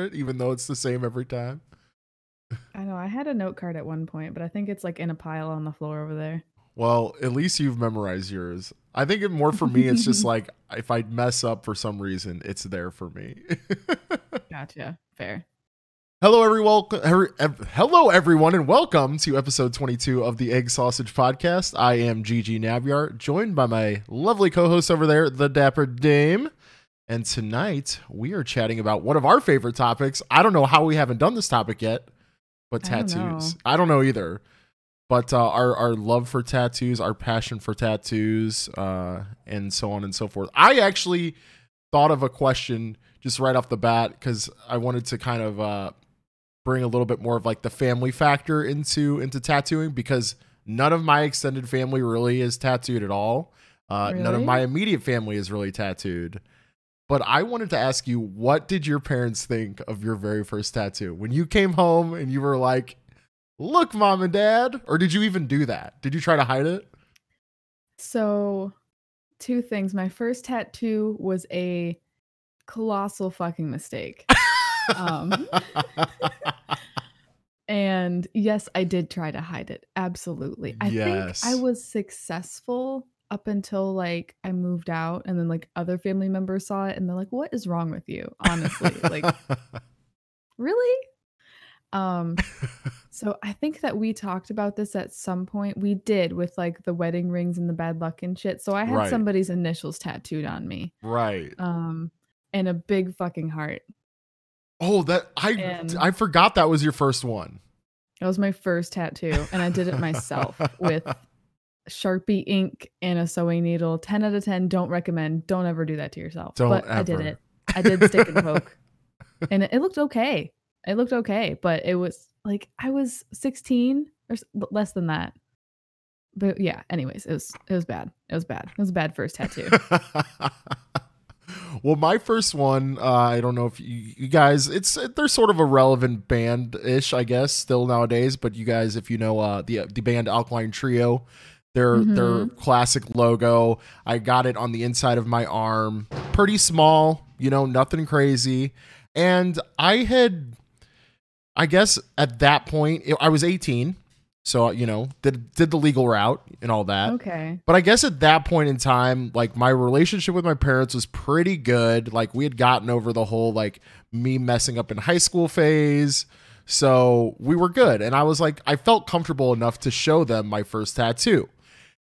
it, even though it's the same every time. I know I had a note card at one point, but I think it's like in a pile on the floor over there. Well, at least you've memorized yours. I think it more for me, it's just like if I mess up for some reason, it's there for me. Gotcha. Fair. Hello, everyone. Hello, everyone, and welcome to episode 22 of the Egg Sausage Podcast. I am Gigi Navyar, joined by my lovely co-host over there, the Dapper Dame. And tonight we are chatting about one of our favorite topics. I don't know how we haven't done this topic yet, but I don't tattoos. know. I don't know, either. But uh, our our love for tattoos, our passion for tattoos, uh, and so on and so forth. I actually thought of a question just right off the bat because I wanted to kind of uh, bring a little bit more of like the family factor into into tattooing because none of my extended family really is tattooed at all. Uh, None of my immediate family is really tattooed. But I wanted to ask you, what did your parents think of your very first tattoo when you came home and you were like, "Look, mom and dad," or did you even do that? Did you try to hide it? So, two things. My first tattoo was a colossal fucking mistake. Um, and yes, I did try to hide it. Absolutely. I Yes. think I was successful up until like I moved out and then like other family members saw it and they're like, "What is wrong with you?" Honestly, like really? Um so I think that we talked about this at some point. We did with like the wedding rings and the bad luck and shit. So I had Right. somebody's initials tattooed on me. right. Um and a big fucking heart. Oh, that I And- I forgot that was your first one. That was my first tattoo and I did it myself with Sharpie ink and a sewing needle. 10 out of 10 don't recommend. Don't ever do that to yourself. Don't but I did it. I did stick and poke. And it, it looked okay. It looked okay, but it was like I was 16 or less than that. But yeah, anyways, it was it was bad. It was bad. It was a bad first tattoo. well, my first one, uh, I don't know if you, you guys, it's they're sort of a relevant band ish, I guess, still nowadays. But you guys, if you know uh, the the band Alkaline Trio, their their Mhm. classic logo, I got it on the inside of my arm, pretty small, you know, nothing crazy, and I had, I guess, at that point, I was 18. So you know, did did the legal route and all that. okay. But I guess at that point in time, like my relationship with my parents was pretty good. Like we had gotten over the whole like me messing up in high school phase. So we were good. And I was like, I felt comfortable enough to show them my first tattoo.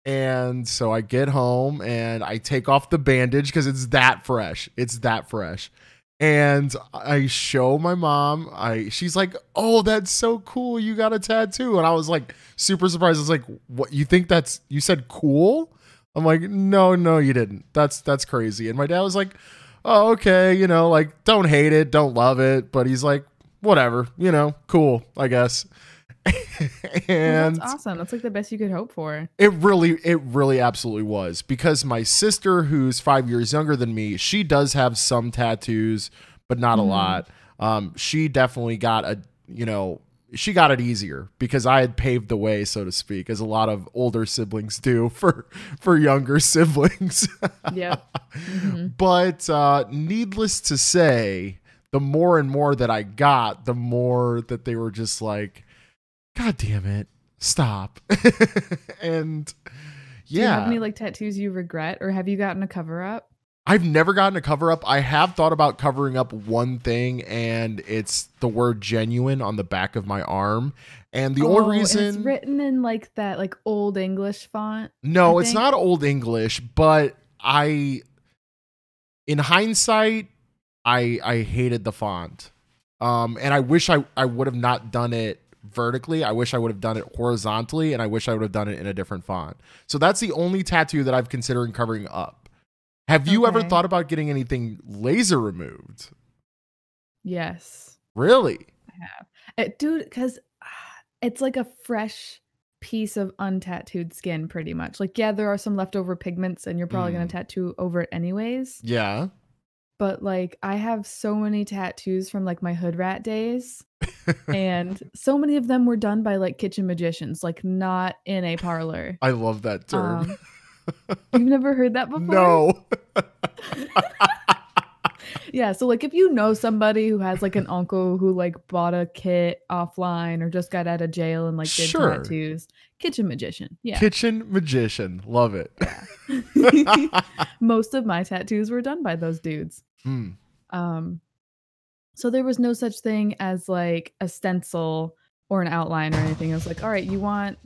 And so I get home and I take off the bandage because it's that fresh. It's that fresh. And I show my mom. I she's like, "Oh, that's so cool! You got a tattoo." And I was like, super surprised. I was like, "What? You think that's? You said cool?" I'm like, "No, no, you didn't. That's that's crazy." And my dad was like, "Oh, okay. You know, like don't hate it, don't love it, but he's like, whatever. You know, cool, I guess." Well, that's awesome. That's like the best you could hope for. it really, it really absolutely was because my sister, who's five years younger than me, she does have some tattoos, but not a Mhm. lot. Um, she definitely got a, you know, she got it easier because I had paved the way, so to speak, as a lot of older siblings do for for younger siblings. Yep. Mhm. but uh, needless to say, the more and more that I got, the more that they were just like, "God damn it, stop!" and yeah. Do you have any like tattoos you regret or have you gotten a cover up? I've never gotten a cover up. I have thought about covering up one thing, and it's the word "genuine" on the back of my arm. And the Oh, only reason it's written in like that like old English font. No, it's not Old English, but I in hindsight, I I hated the font. Um and I wish I I would have not done it vertically. I wish I would have done it horizontally and I wish I would have done it in a different font. So that's the only tattoo that I've considering covering up. Have you ever thought about getting anything laser removed? Yes. Really? I It, dude, because it's like a fresh piece of untattooed skin, pretty much. Like, yeah, there are some leftover pigments, and you're probably Mm. gonna tattoo over it anyways. Yeah. But like, I have so many tattoos from like my hood rat days, and so many of them were done by like kitchen magicians, like not in a parlor. I love that term. Um, you've never heard that before? no. yeah, so like if you know somebody who has like an uncle who like bought a kit offline or just got out of jail and like did Sure. tattoos, kitchen magician. Yeah. Kitchen magician. Love it. Yeah. Most of my tattoos were done by those dudes. Hmm. Um so there was no such thing as like a stencil or an outline or anything. It was like, all right, you want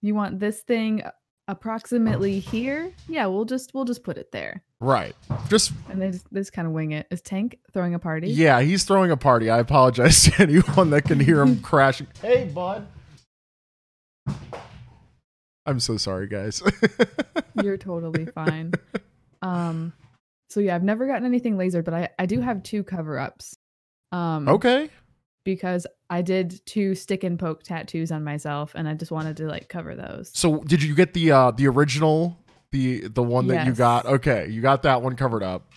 you want this thing approximately here? Yeah, we'll just we'll just put it there. Right. Just And they just, they just kind of wing it. Is Tank throwing a party? yeah, he's throwing a party. I apologize to anyone that can hear him crashing. Hey, bud. I'm so sorry, guys. You're totally fine. Um so yeah, I've never gotten anything lasered, but I, I do have two cover ups. Um okay. because I did two stick and poke tattoos on myself and I just wanted to like cover those. So did you get the uh the original the the one that you got? Okay, you got that one covered up.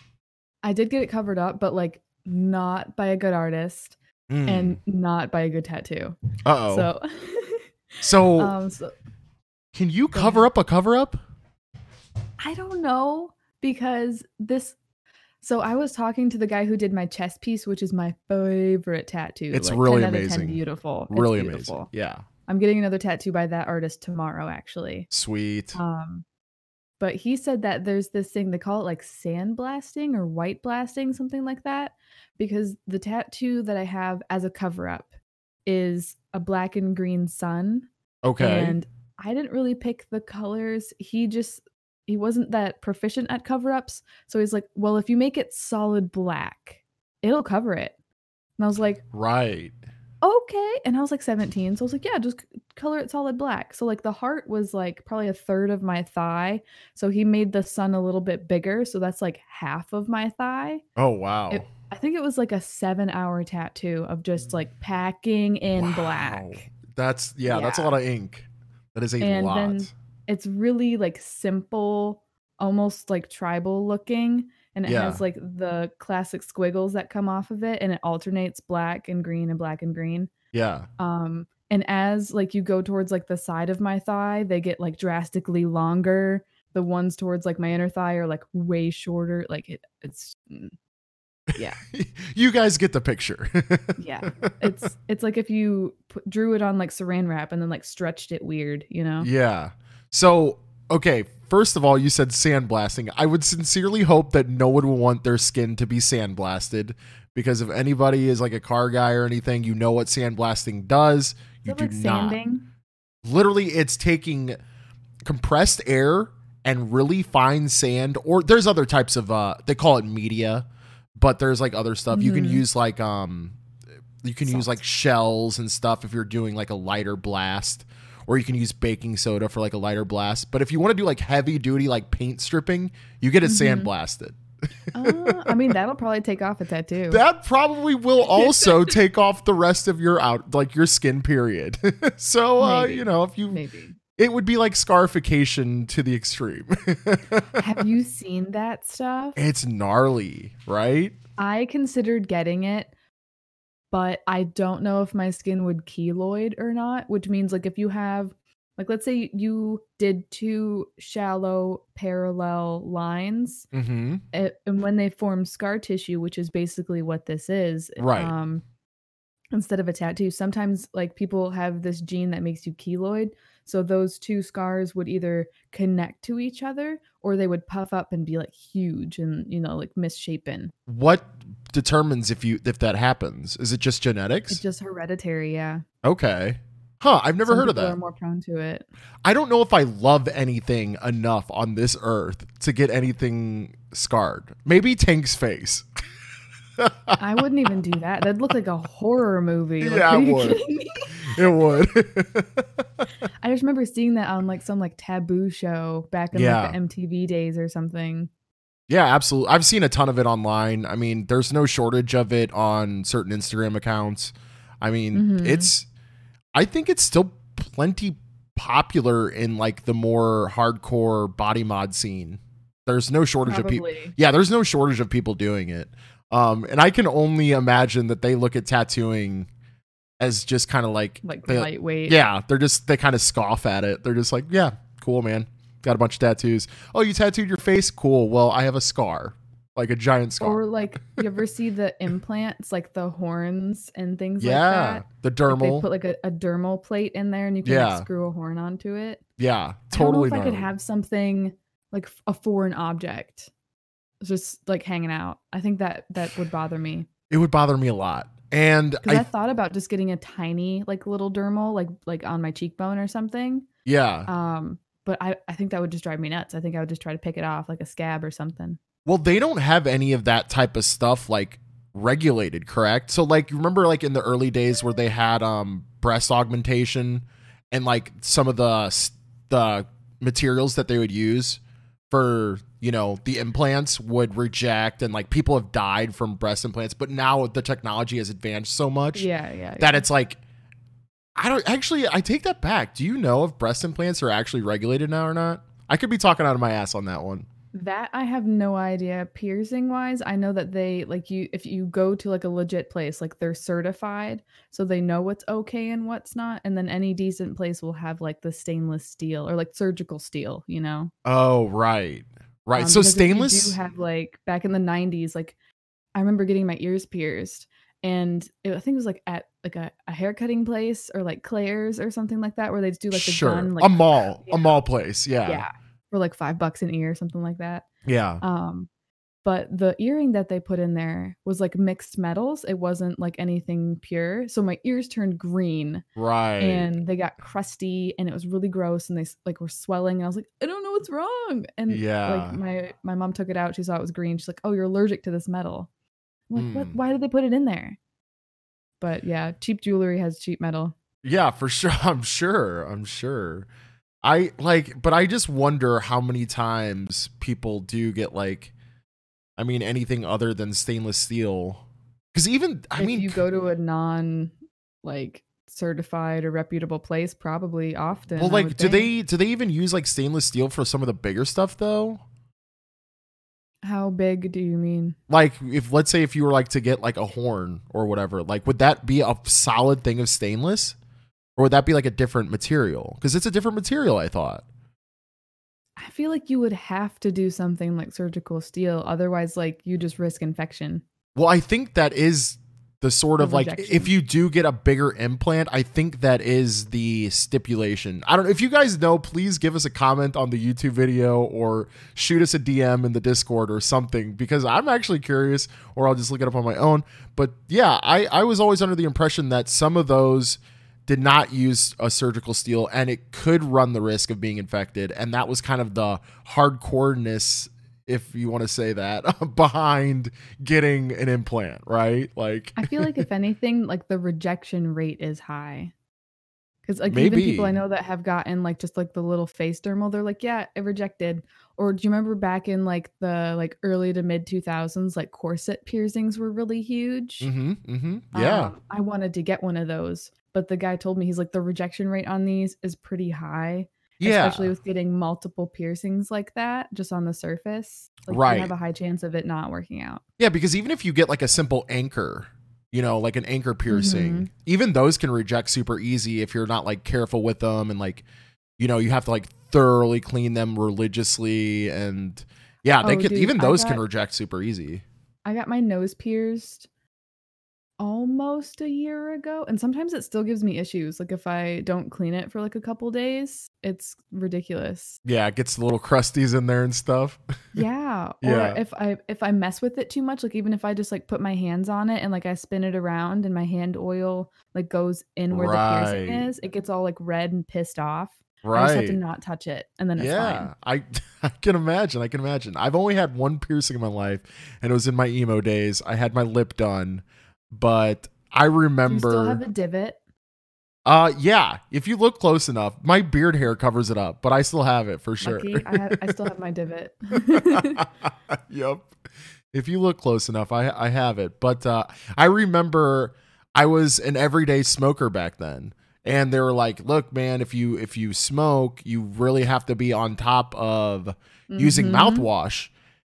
I did get it covered up, but like not by a good artist and not by a good tattoo. uh oh. So, So um so can you cover up a cover up? I don't know because this so I was talking to the guy who did my chest piece, which is my favorite tattoo. It's like, really 10 out of 10 amazing. beautiful. It's Really beautiful. amazing. Yeah. I'm getting another tattoo by that artist tomorrow, actually. Sweet. Um, but he said that there's this thing they call it like sand blasting or white blasting, something like that, because the tattoo that I have as a cover up is a black and green sun, Okay. and I didn't really pick the colors. He just he wasn't that proficient at cover ups, so he's like, "Well, if you make it solid black, it'll cover it." And I was like, right. okay. And I was like 17. So I was like, yeah, just color it solid black. So like the heart was like probably a third of my thigh. So he made the sun a little bit bigger. So that's like half of my thigh. Oh wow. It- I think it was like a seven hour tattoo of just like packing in Wow. black. That's yeah, that's a lot of ink. That is a And lot. then- It's really like simple, almost like tribal looking. And it Yeah. has like the classic squiggles that come off of it. And it alternates black and green and black and green. yeah. um and as like you go towards like the side of my thigh they get like drastically longer the ones towards like my inner thigh are like way shorter like it it's mm, yeah you guys get the picture. yeah it's it's like if you put, drew it on like saran wrap and then like stretched it weird you know Yeah. So, okay, first of all, you said sandblasting. I would sincerely hope that no one will want their skin to be sandblasted because if anybody is like a car guy or anything, you know what sandblasting does. You it do like not. sanding Literally, it's taking compressed air and really fine sand, or there's other types of uh they call it media, but there's like other stuff. You can Mhm. use like um you can use like shells and stuff if you're doing like a lighter blast or you can use baking soda for like a lighter blast. But if you want to do like heavy duty like paint stripping you get it Mhm. sandblasted. Uh, i mean that'll probably take off a tattoo. That probably will also take off the rest of your out like your skin period. So uh you know if you maybe. it would be like scarification to the extreme. Have you seen that stuff? It's gnarly right? I considered getting it, but I don't know if my skin would keloid or not, which means like if you have like let's say you did two shallow parallel lines mm-hmm a- and when they form scar tissue, which is basically what this is, Right. um instead of a tattoo, sometimes like people have this gene that makes you keloid, so those two scars would either connect to each other or they would puff up and be like huge and you know like misshapen. what determines if you if that happens is it just genetics It's just hereditary, yeah. okay huh i've never Some heard of that Are more prone to it. I don't know if I love anything enough on this earth to get anything scarred. Maybe Tank's face. I wouldn't even do that. That'd look like a horror movie. Like, Yeah, it would. It would. I just remember seeing that on like some like taboo show back in Yeah. like the MTV days or something. Yeah, absolutely. I've seen a ton of it online. I mean, there's no shortage of it on certain Instagram accounts. I mean, Mhm. it's I think it's still plenty popular in like the more hardcore body mod scene. There's no shortage of people yeah there's no shortage of people doing it um and i can only imagine that they look at tattooing as just kind of like Like they- lightweight. yeah they're just they kind of scoff at it they're just like yeah cool man got a bunch of tattoos oh you tattooed your face cool well i have a scar like a giant scar Or like you ever see the implants, like the horns and things yeah, like that? the Like they dermal. put like a, a dermal plate in there and you can Yeah. like screw a horn onto it. yeah, totally. I don't know if I could have something like a foreign object just like hanging out. I think that that would bother me. it would bother me a lot. And I, I, thought about just getting a tiny like little dermal like like on my cheekbone or something. yeah. Um, but I, I think that would just drive me nuts. I think I would just try to pick it off like a scab or something. Well, they don't have any of that type of stuff like regulated, correct? So like you remember like in the early days where they had um breast augmentation and like some of the the materials that they would use for, you know, the implants would reject and like people have died from breast implants, but now the technology has advanced so much Yeah, yeah. that yeah. it's like I don't actually I take that back. Do you know if breast implants are actually regulated now or not? I could be talking out of my ass on that one. That I have no idea. Piercing wise, I know that they like you if you go to like a legit place, like they're certified, so they know what's okay and what's not. And then any decent place will have like the stainless steel or like surgical steel, you know. Oh, right. Right. Um, so you stainless do have like back in the '90s, like I remember getting my ears pierced, and it, I think it was like at like a, a haircutting place or like Claire's or something like that, where they do like the sure. gun, like a mall. yeah. A mall place. Yeah. yeah, for like five bucks an ear, or something like that. Yeah. Um, but the earring that they put in there was like mixed metals. It wasn't like anything pure. So my ears turned green Right. and they got crusty and it was really gross and they like were swelling. And I was like, I don't know what's wrong. And Yeah. like my my mom took it out. She saw it was green. She's like, Oh, you're allergic to this metal. I'm like, what? Mm. Why did they put it in there? But yeah, cheap jewelry has cheap metal. yeah, for sure. I'm sure. I'm sure. I like, but I just wonder how many times people do get like, I mean, anything other than stainless steel. Because even, I if mean, you go to a non like certified or reputable place, probably often. well, like, do think. they do they even use like stainless steel for some of the bigger stuff though? How big do you mean? like if let's say if you were like to get like a horn or whatever like would that be a solid thing of stainless or would that be like a different material because it's a different material i thought I feel like you would have to do something like surgical steel, otherwise, like you just risk infection. well i think that is the sort of like if you do get a bigger implant i think that is the stipulation. I don't know if you guys know please give us a comment on the youtube video or shoot us a dm in the discord or something because i'm actually curious or i'll just look it up on my own. But yeah i i was always under the impression that some of those did not use a surgical steel and it could run the risk of being infected and that was kind of the hardcoreness if you want to say that behind getting an implant right like I feel like if anything, like the rejection rate is high. Because like even people I know that have gotten like just like the little face dermal, they're like, yeah, it rejected. Or do you remember back in like the like early to mid two thousands, like corset piercings were really huge. mm-hmm, mm-hmm. yeah Um, I wanted to get one of those, but the guy told me he's like the rejection rate on these is pretty high. Yeah especially with getting multiple piercings like that just on the surface. Like Right. you have a high chance of it not working out. yeah because even if you get like a simple anchor you know like an anchor piercing Mm-hmm. even those can reject super easy if you're not like careful with them and like you know you have to like thoroughly clean them religiously and yeah they Oh, could dude, even those can reject super easy I got my nose pierced almost a year ago and sometimes it still gives me issues like if I don't clean it for like a couple days, it's ridiculous. yeah it gets the little crusties in there and stuff Yeah. Yeah. Or if I if I mess with it too much, like even if I just like put my hands on it and like I spin it around and my hand oil like goes in where the piercing is, it gets all like red and pissed off. I just have to right not touch it and then it's yeah, fine. I I can imagine. I can imagine. I've only had one piercing in my life, and it was in my emo days. I had my lip done, but I Do you remember. still have a divot? uh, yeah. If you look close enough, my beard hair covers it up, but I still have it for sure. Lucky. I have I still have my divot. yep. If you look close enough, I I have it. But uh, I remember I was an everyday smoker back then, and they were like, "Look, man, if you if you smoke, you really have to be on top of using Mhm. mouthwash,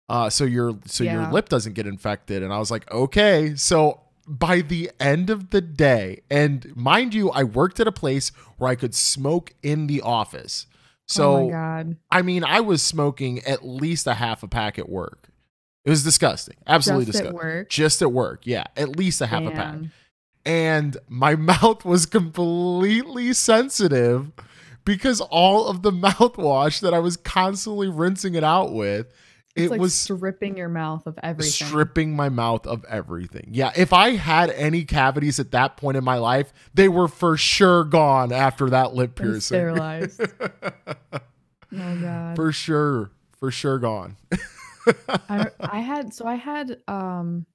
uh, so your so your lip doesn't get infected." And I was like, "Okay." So by the end of the day, and mind you, I worked at a place where I could smoke in the office. Oh so oh my god. I mean, I was smoking at least a half a pack at work. It was disgusting. Absolutely Just at disgusting. work. Just at work. Yeah. At least a half a pack. And my mouth was completely sensitive because all of the mouthwash that I was constantly rinsing it out with, It's it like was stripping your mouth of everything. stripping my mouth of everything. Yeah, if I had any cavities at that point in my life, they were for sure gone after that lip and piercing. sterilized. oh god. for sure, for sure gone. I I had so I had um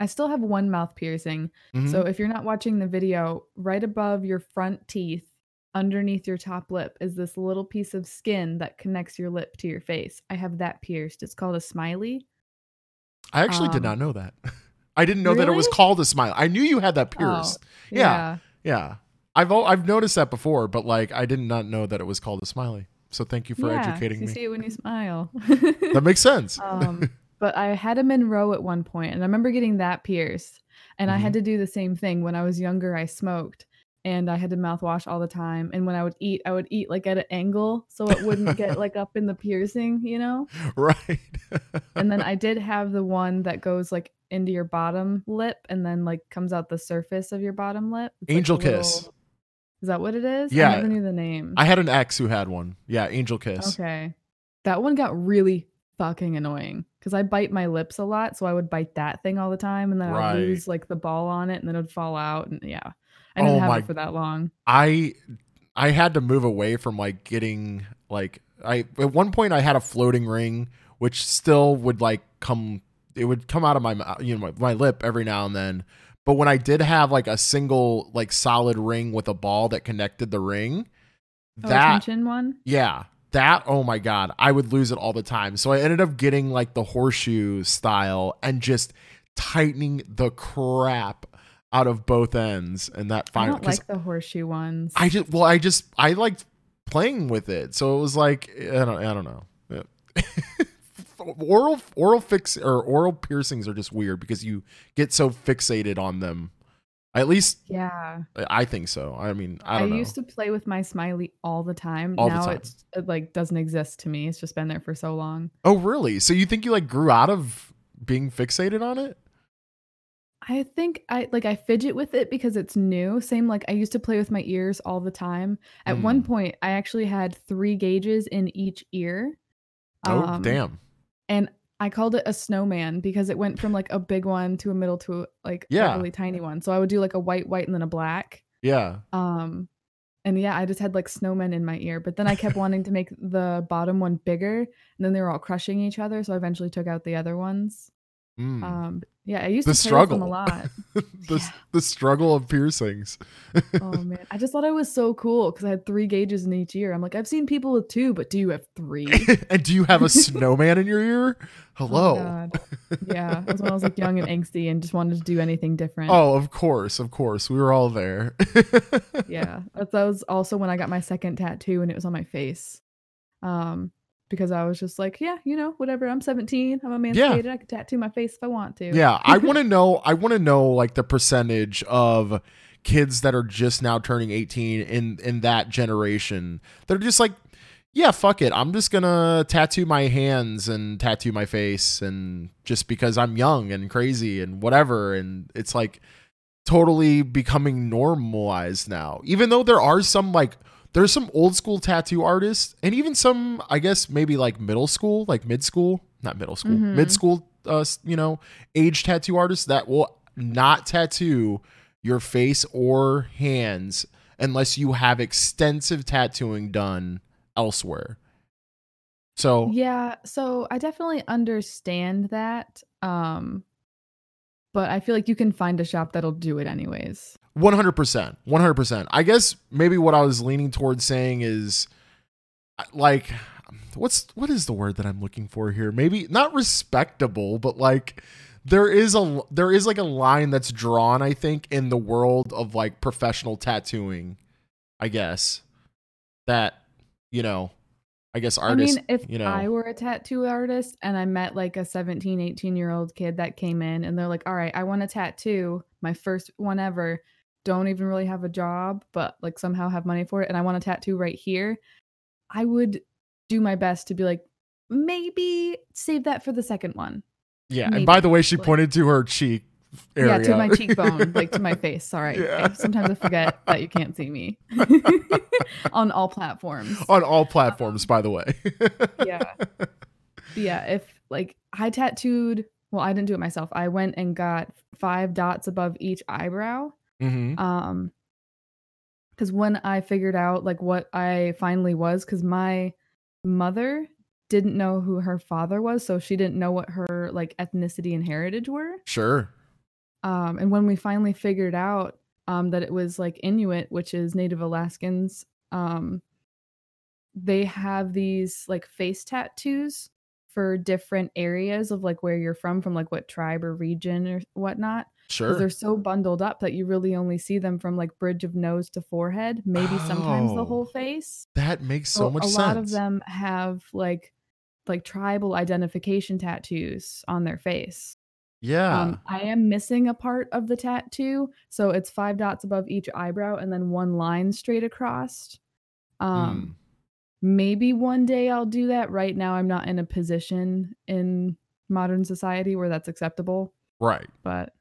I still have one mouth piercing. Mhm. So if you're not watching the video, right above your front teeth, underneath your top lip is this little piece of skin that connects your lip to your face. I have that pierced. It's called a smiley. I actually did um, not know that. I didn't know that it was called a smile. I knew you had that pierced. Oh, Yeah. Yeah. I've al- I've noticed that before, but like I did not know that it was called a smiley. So thank you for Yeah, educating you me. see it when you smile. That makes sense. um, but I had a Monroe at one point, and I remember getting that pierced. And I had Mm-hmm. to do the same thing when I was younger. I smoked, and I had to mouthwash all the time. And when I would eat, I would eat like at an angle so it wouldn't get like up in the piercing, you know. right. And then I did have the one that goes like into your bottom lip and then like comes out the surface of your bottom lip. It's Angel a kiss. little- Is that what it is? Yeah. I never knew the name. I had an ex who had one. Yeah, Angel Kiss. Okay. That one got really fucking annoying because I bite my lips a lot. So I would bite that thing all the time and then I would lose like the ball on it and then it would fall out. And yeah, I didn't Oh have my- it for that long. I I had to move away from like getting like I at one point I had a floating ring which still would like come it would come out of my you know my, my lip every now and then but when I did have like a single like solid ring with a ball that connected the ring Oh, that tension one? yeah that oh my god I would lose it all the time so I ended up getting like the horseshoe style and just tightening the crap out of both ends and that I don't like the horseshoe ones. I just well, I just I liked playing with it, so it was like I don't I don't know. Oral oral fix or oral piercings are just weird because you get so fixated on them. At least yeah. I think so. I mean, I I, used to play with my smiley all the time. All the now time. it's it like doesn't exist to me. It's just been there for so long. oh, really? So you think you like grew out of being fixated on it? I think I like I fidget with it because it's new. Same like I used to play with my ears all the time. At one Mm. point, I actually had three gauges in each ear. Oh, Um, damn. And I called it a snowman because it went from like a big one to a middle to like Yeah. a really tiny one. So I would do like a white, white, and then a black. Yeah. Um, and yeah, I just had like snowmen in my ear. But then I kept wanting to make the bottom one bigger, and then they were all crushing each other. So I eventually took out the other ones. Mm. Um, yeah, I used The to struggle a lot. the yeah. the struggle of piercings. oh man, I just thought it was so cool because I had three gauges in each ear. I'm like, I've seen people with two, but do you have three? and do you have a snowman in your ear? Oh, Hello. God. yeah, that's when I was like young and angsty and just wanted to do anything different. Oh, of course, of course. We were all there. yeah, that that was also when I got my second tattoo and it was on my face. Um, because I was just like, yeah, you know, whatever. I'm 17. I'm emancipated. I can tattoo my face if I want to. yeah, I want to know. I want to know like the percentage of kids that are just now turning 18 in in that generation. They're just like, yeah, fuck it. I'm just gonna tattoo my hands and tattoo my face, and just because I'm young and crazy and whatever, and it's like totally becoming normalized now. Even though there are some like there's some old school tattoo artists and even some I guess maybe like middle school, like mid school, not middle school, Mhm. mid school uh you know, age tattoo artists that will not tattoo your face or hands unless you have extensive tattooing done elsewhere. So Yeah, so I definitely understand that. Um, but I feel like you can find a shop that'll do it anyways. One hundred percent, one hundred percent. I guess maybe what I was leaning towards saying is, like, what's what is the word that I'm looking for here? Maybe not respectable, but like, there is a there is like a line that's drawn. I think in the world of like professional tattooing, I guess that you know, I guess artists. I mean, if you know, I were a tattoo artist and I met like a 17, 18 year old kid that came in and they're like, all right, I want a tattoo, my first one ever, don't even really have a job, but like somehow have money for it, and I want a tattoo right here, I would do my best to be like, maybe save that for the second one. Yeah. Maybe, and by the way, she like- pointed to her cheek area. Yeah, to my cheekbone, like to my face. Sorry. Yeah. Sometimes I forget that you can't see me on all platforms. On all platforms, by the way. Yeah. Yeah. If like I tattooed, well, I didn't do it myself. I went and got five dots above each eyebrow. hmm Um, because when I figured out like what I finally was, because my mother didn't know who her father was, so she didn't know what her like ethnicity and heritage were. Sure. Um, and when we finally figured out um, that it was like Inuit, which is Native Alaskans, um, they have these like face tattoos for different areas of like where you're from, from like what tribe or region or whatnot. Sure. they're so bundled up that you really only see them from like bridge of nose to forehead, maybe sometimes the Oh, whole face. That makes so, much a sense. A lot of them have like like tribal identification tattoos on their face. Yeah. Um, I am missing a part of the tattoo, so it's five dots above each eyebrow and then one line straight across. Um, maybe one day I'll do that. Right now, I'm not in a position in modern society where that's acceptable. right. But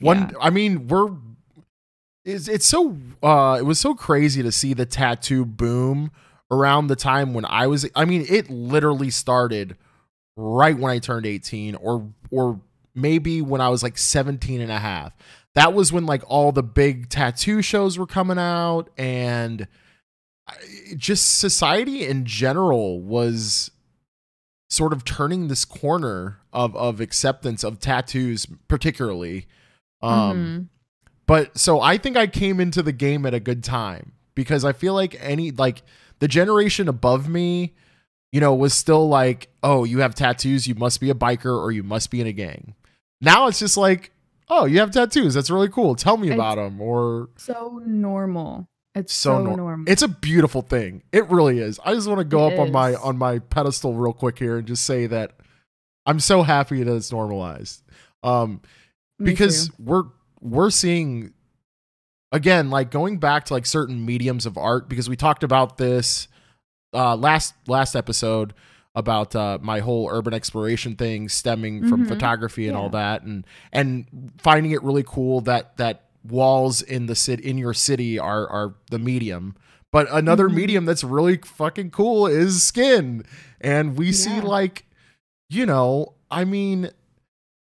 One yeah. I mean, we're it's, it's so uh it was so crazy to see the tattoo boom around the time when I was I mean, it literally started right when I turned 18 or or maybe when I was like 17 and a half. That was when like all the big tattoo shows were coming out and just society in general was sort of turning this corner of of acceptance of tattoos particularly um Mhm. but so I think I came into the game at a good time because I feel like any like the generation above me, you know, was still like, "Oh, you have tattoos, you must be a biker or you must be in a gang." Now it's just like, "Oh, you have tattoos. That's really cool. Tell me It's- about them." Or so normal. It's So so, nor- normal. it's a beautiful thing. It really is. I just want to go It up on my on my pedestal real quick here and just say that I'm so happy that it's normalized. Um because we're we're seeing again like going back to like certain mediums of art because we talked about this uh last last episode about uh my whole urban exploration thing stemming from Mhm. photography and all that and and finding it really cool that that walls in the city in your city are are the medium but another Mhm. medium that's really fucking cool is skin and we see like you know i mean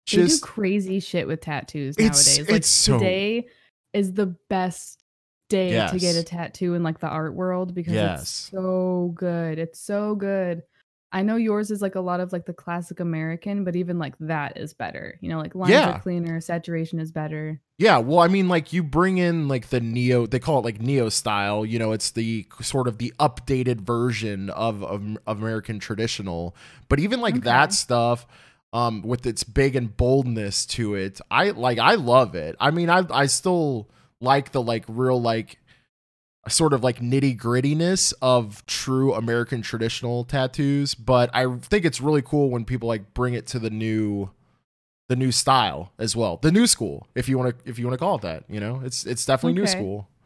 just do crazy shit with tattoos It's- nowadays. Like it's so- today is the best day to get a tattoo in like the art world because Yes. it's so good. It's so good. I know yours is like a lot of like the classic American, but even like that is better. You know, like lines Yeah. are cleaner, saturation is better. Yeah, well, I mean, like you bring in like the neo, they call it like neo style. You know, it's the sort of the updated version of of, of American traditional. But even like that stuff, um, with its big and boldness to it, I like. I love it. I mean, I I still like the like real like sort of like nitty grittiness of true American traditional tattoos. But I think it's really cool when people like bring it to the new the new style as well. The new school if you want to if you want to call it that you know? It's it's definitely new school.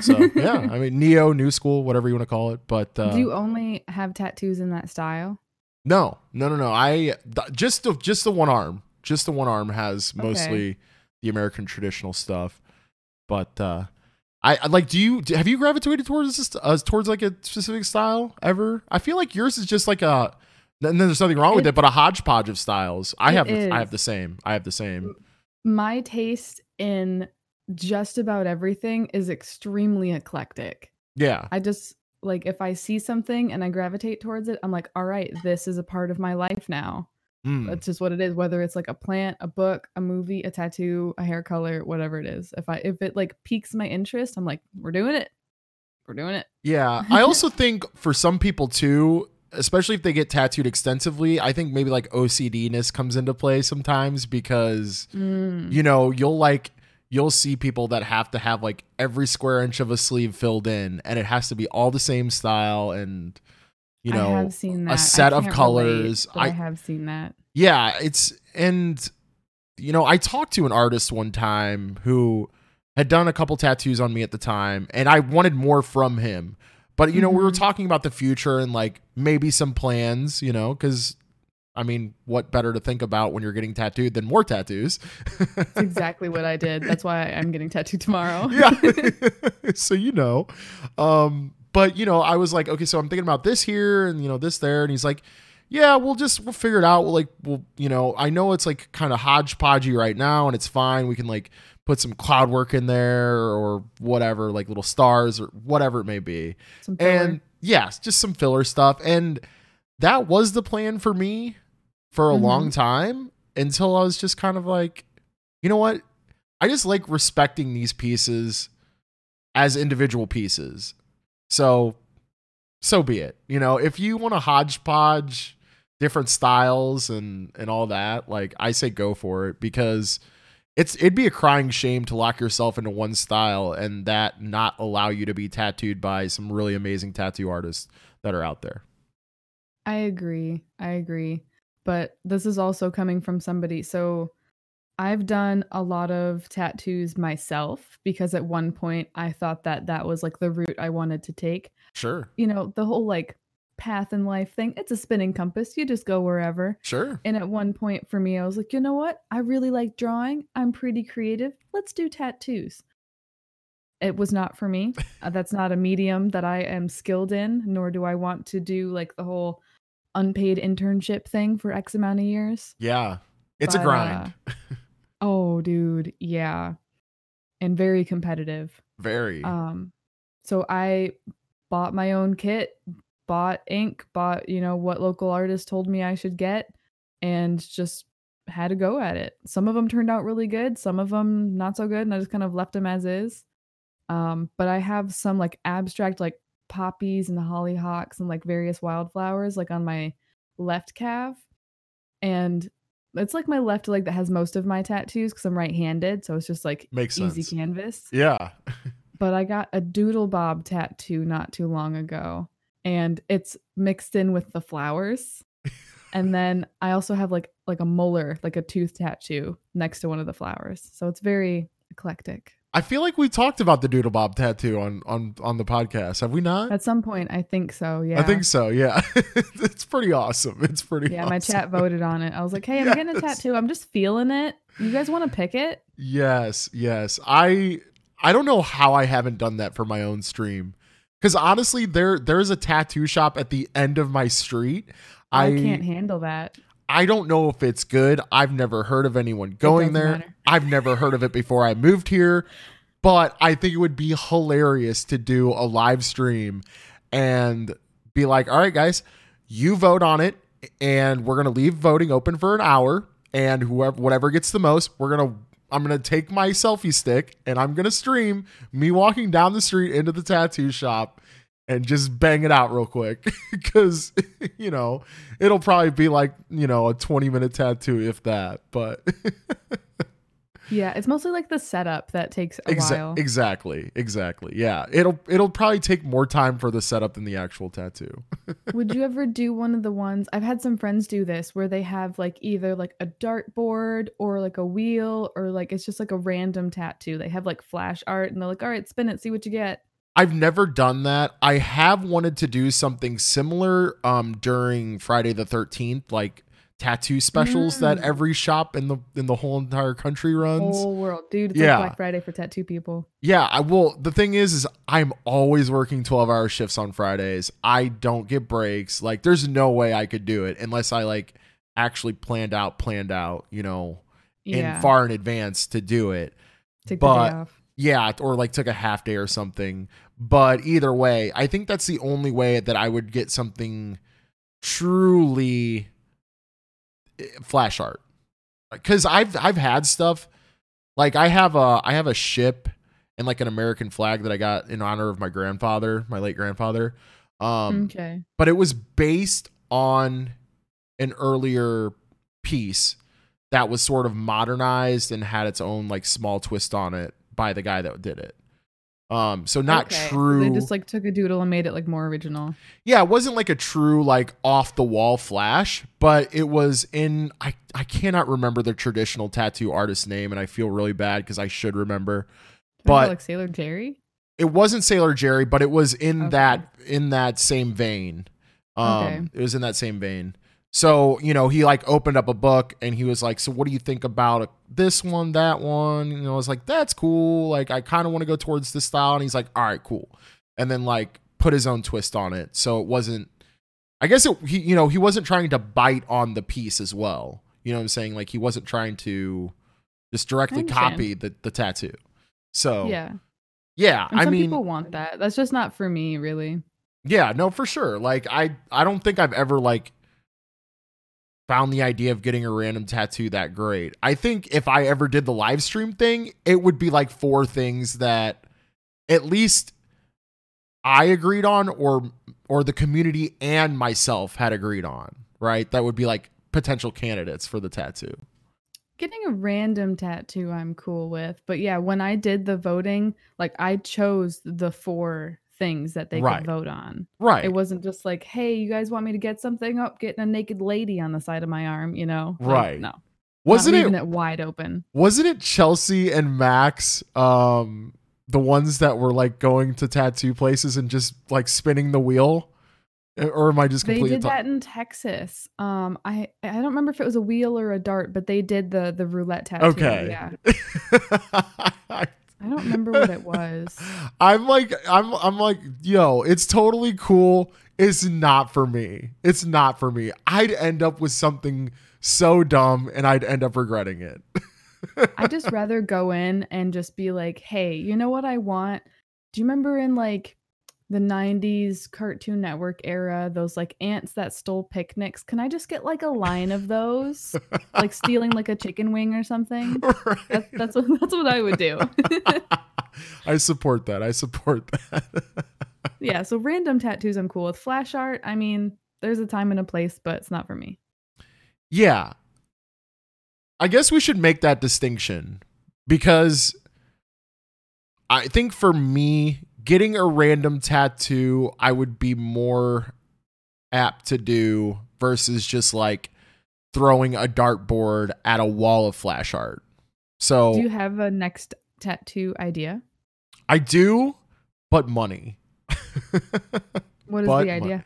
So yeah i mean neo new school whatever you want to call it but uh Do you only have tattoos in that style? no no no no. I th- just the just the one arm. Just the one arm has mostly the american traditional stuff but uh I, I like. Do you have you gravitated towards this, uh, towards like a specific style ever? I feel like yours is just like a. And then there's nothing wrong with It- it, but a hodgepodge of styles. I have. the- I have the same. I have the same. My taste in just about everything is extremely eclectic. Yeah. I just like if I see something and I gravitate towards it, I'm like, all right, this is a part of my life now. Mm. That's just what it is. Whether it's like a plant, a book, a movie, a tattoo, a hair color, whatever it is. If I if it like piques my interest, I'm like, we're doing it. We're doing it. Yeah. I also think for some people too, especially if they get tattooed extensively, I think maybe like OCD ness comes into play sometimes because Mm. you know you'll like you'll see people that have to have like every square inch of a sleeve filled in, and it has to be all the same style and you I know have seen that. I set of relate, colors. but I, I- have seen that. yeah it's and you know i talked to an artist one time who had done a couple tattoos on me at the time and i wanted more from him but you know we were Mhm. talking about the future and like maybe some plans you know because I mean, what better to think about when you're getting tattooed than more tattoos? That's exactly what I did. That's why I'm getting tattooed tomorrow. yeah. so you know. Um, but you know, I was like, okay, so I'm thinking about this here and you know, this there. And he's like, Yeah, we'll just we'll figure it out. We'll like we'll you know, I know it's like kind of hodgepodgey right now and it's fine. We can like put some cloud work in there or whatever, like little stars or whatever it may be. Some. And yes, just some filler stuff. And that was the plan for me for a Mhm. long time until I was just kind of like, you know what? I just like respecting these pieces as individual pieces. So, so be it. You know, if you want to hodgepodge different styles and and all that, like I say, go for it because it's it'd be a crying shame to lock yourself into one style and that not allow you to be tattooed by some really amazing tattoo artists that are out there. I agree. I agree. But this is also coming from somebody. So I've done a lot of tattoos myself because at one point I thought that that was like the route I wanted to take. Sure. You know, the whole like path in life thing, it's a spinning compass. You just go wherever. Sure. And at one point for me, I was like, you know what? I really like drawing. I'm pretty creative. Let's do tattoos. It was not for me. Uh, that's not a medium that I am skilled in, nor do I want to do like the whole unpaid internship thing for X amount of years. Yeah. It's a grind. uh, oh, dude. Yeah. And very competitive. Very. Um, so I bought my own kit, bought ink, bought, you know, what local artist told me I should get, and just had to go at it. Some of them turned out really good, some of them not so good, and I just kind of left them as is. Um, but I have some like abstract like poppies and hollyhocks and like various wildflowers like on my left calf. And it's like my left leg that has most of my tattoos because I'm right-handed, so it's just like Makes easy sense. canvas yeah. but I got a doodle bob tattoo not too long ago and it's mixed in with the flowers. and then I also have like like a molar, like a tooth tattoo next to one of the flowers. So it's very eclectic. I feel like we talked about the Doodle Bob tattoo on on on the podcast. Have we not? At some point I think so, yeah. I think so. Yeah. it's pretty awesome. It's pretty yeah, my chat voted on it. I was like, "Hey, I'm getting a tattoo. I'm just feeling it. You guys want to pick it?" Yes, yes. I I don't know how I haven't done that for my own stream. Cuz honestly, there there's a tattoo shop at the end of my street. I, can't handle that. I don't know if it's good. I've never heard of anyone going there. matter. I've never heard of it before I moved here, but I think it would be hilarious to do a live stream and be like, "All right, guys, you vote on it and we're going to leave voting open for an hour and whoever whatever gets the most, we're going to I'm going to take my selfie stick and I'm going to stream me walking down the street into the tattoo shop and just bang it out real quick because you know it'll probably be like you know a 20 minute tattoo if that but Yeah, it's mostly like the setup that takes a Exa- while. exactly exactly yeah it'll it'll probably take more time for the setup than the actual tattoo Would you ever do one of the ones I've had some friends do this where they have like either like a dartboard or like a wheel or like it's just like a random tattoo. They have like flash art and they're like, all right, spin it, see what you get. I've never done that i have wanted to do something similar um during friday the 13th like tattoo specials that Mm. every shop in the in the whole entire country runs Whole world. Dude, it's Yeah. like Black Friday for tattoo people. Yeah, I will. The thing is, is I'm always working 12 hour shifts on Fridays. I don't get breaks. Like, there's no way I could do it unless I like actually planned out, planned out, you know, Yeah. in far in advance to do it. Take but- the day off. Yeah, or like took a half day or something. But either way, I think that's the only way that I would get something truly eh, flash art. Cuz I've I've had stuff like I have a I have a ship and like an American flag that I got in honor of my grandfather, my late grandfather. Um okay. but it was based on an earlier piece that was sort of modernized and had its own like small twist on it by the guy that did it. Um, so not Okay, so true. They just like took a doodle and made it like more original. yeah, it wasn't like a true like off the wall flash, but it was in I I cannot remember the traditional tattoo artist name, and I feel really bad because I should remember. Remember, But like Sailor Jerry? it wasn't Sailor Jerry, but it was in Okay. that in that same vein. Um, Okay. it was in that same vein. So, you know, he like opened up a book and he was like, So, what do you think about this one, that one? You know, I was like, That's cool. Like, I kind of want to go towards this style. And he's like, All right, cool. And then like put his own twist on it. So it wasn't, I guess it, he, you know, he wasn't trying to bite on the piece as well. You know what I'm saying? Like, he wasn't trying to just directly copy the, the tattoo. So, Yeah. yeah, And I some mean, people want that. That's just not for me, really. yeah, no, for sure. Like I I don't think I've ever like found the idea of getting a random tattoo that great. I think if I ever did the live stream thing, it would be like four things that at least I agreed on or or the community and myself had agreed on, right? That would be like potential candidates for the tattoo. Getting a random tattoo, I'm cool with. But yeah, when I did the voting, like I chose the four things that they Right. could vote on. Right. It wasn't just like, hey, you guys want me to get something up, getting a naked lady on the side of my arm, you know? Like, Right. no. wasn't it it wide open? wasn't it Chelsea and Max um the ones that were like going to tattoo places and just like spinning the wheel or am I just They completely did that in Texas. Um, I I don't remember if it was a wheel or a dart, but they did the the roulette tattoo. Okay. Yeah. I, I don't remember what it was. I'm like I'm I'm like yo, it's totally cool. It's not for me. It's not for me. I'd end up with something so dumb and I'd end up regretting it. I just rather go in and just be like, hey, you know what I want? Do you remember in like the 90s Cartoon Network era, those like ants that stole picnics? Can I just get like a line of those? like stealing like a chicken wing or something? Right. That, that's what that's what I would do. I support that. I support that. yeah, so random tattoos I'm cool with. Flash art, I mean, there's a time and a place, but it's not for me. Yeah. I guess we should make that distinction because I think for me, getting a random tattoo, I would be more apt to do versus just like throwing a dartboard at a wall of flash art. So Do you have a next tattoo idea? I do, but money. What is But the idea?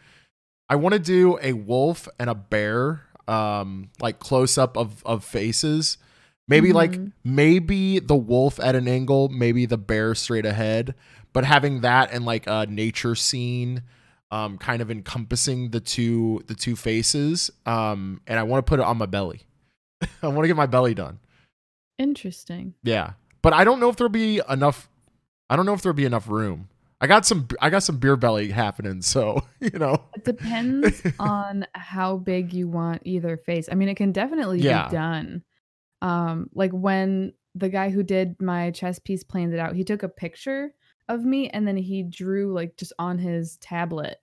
I want to do a wolf and a bear, um, like close up of of faces. Maybe like Mhm. maybe the wolf at an angle, maybe the bear straight ahead, but having that and like a nature scene, um, kind of encompassing the two the two faces. Um, and I want to put it on my belly. I want to get my belly done. Interesting. Yeah, but I don't know if there'll be enough. I don't know if there'll be enough room. I got some. I got some beer belly happening, so you know. It depends on how big you want either face. I mean, it can definitely Yeah. be done. Um, like when the guy who did my chest piece planned it out, he took a picture of me and then he drew like just on his tablet,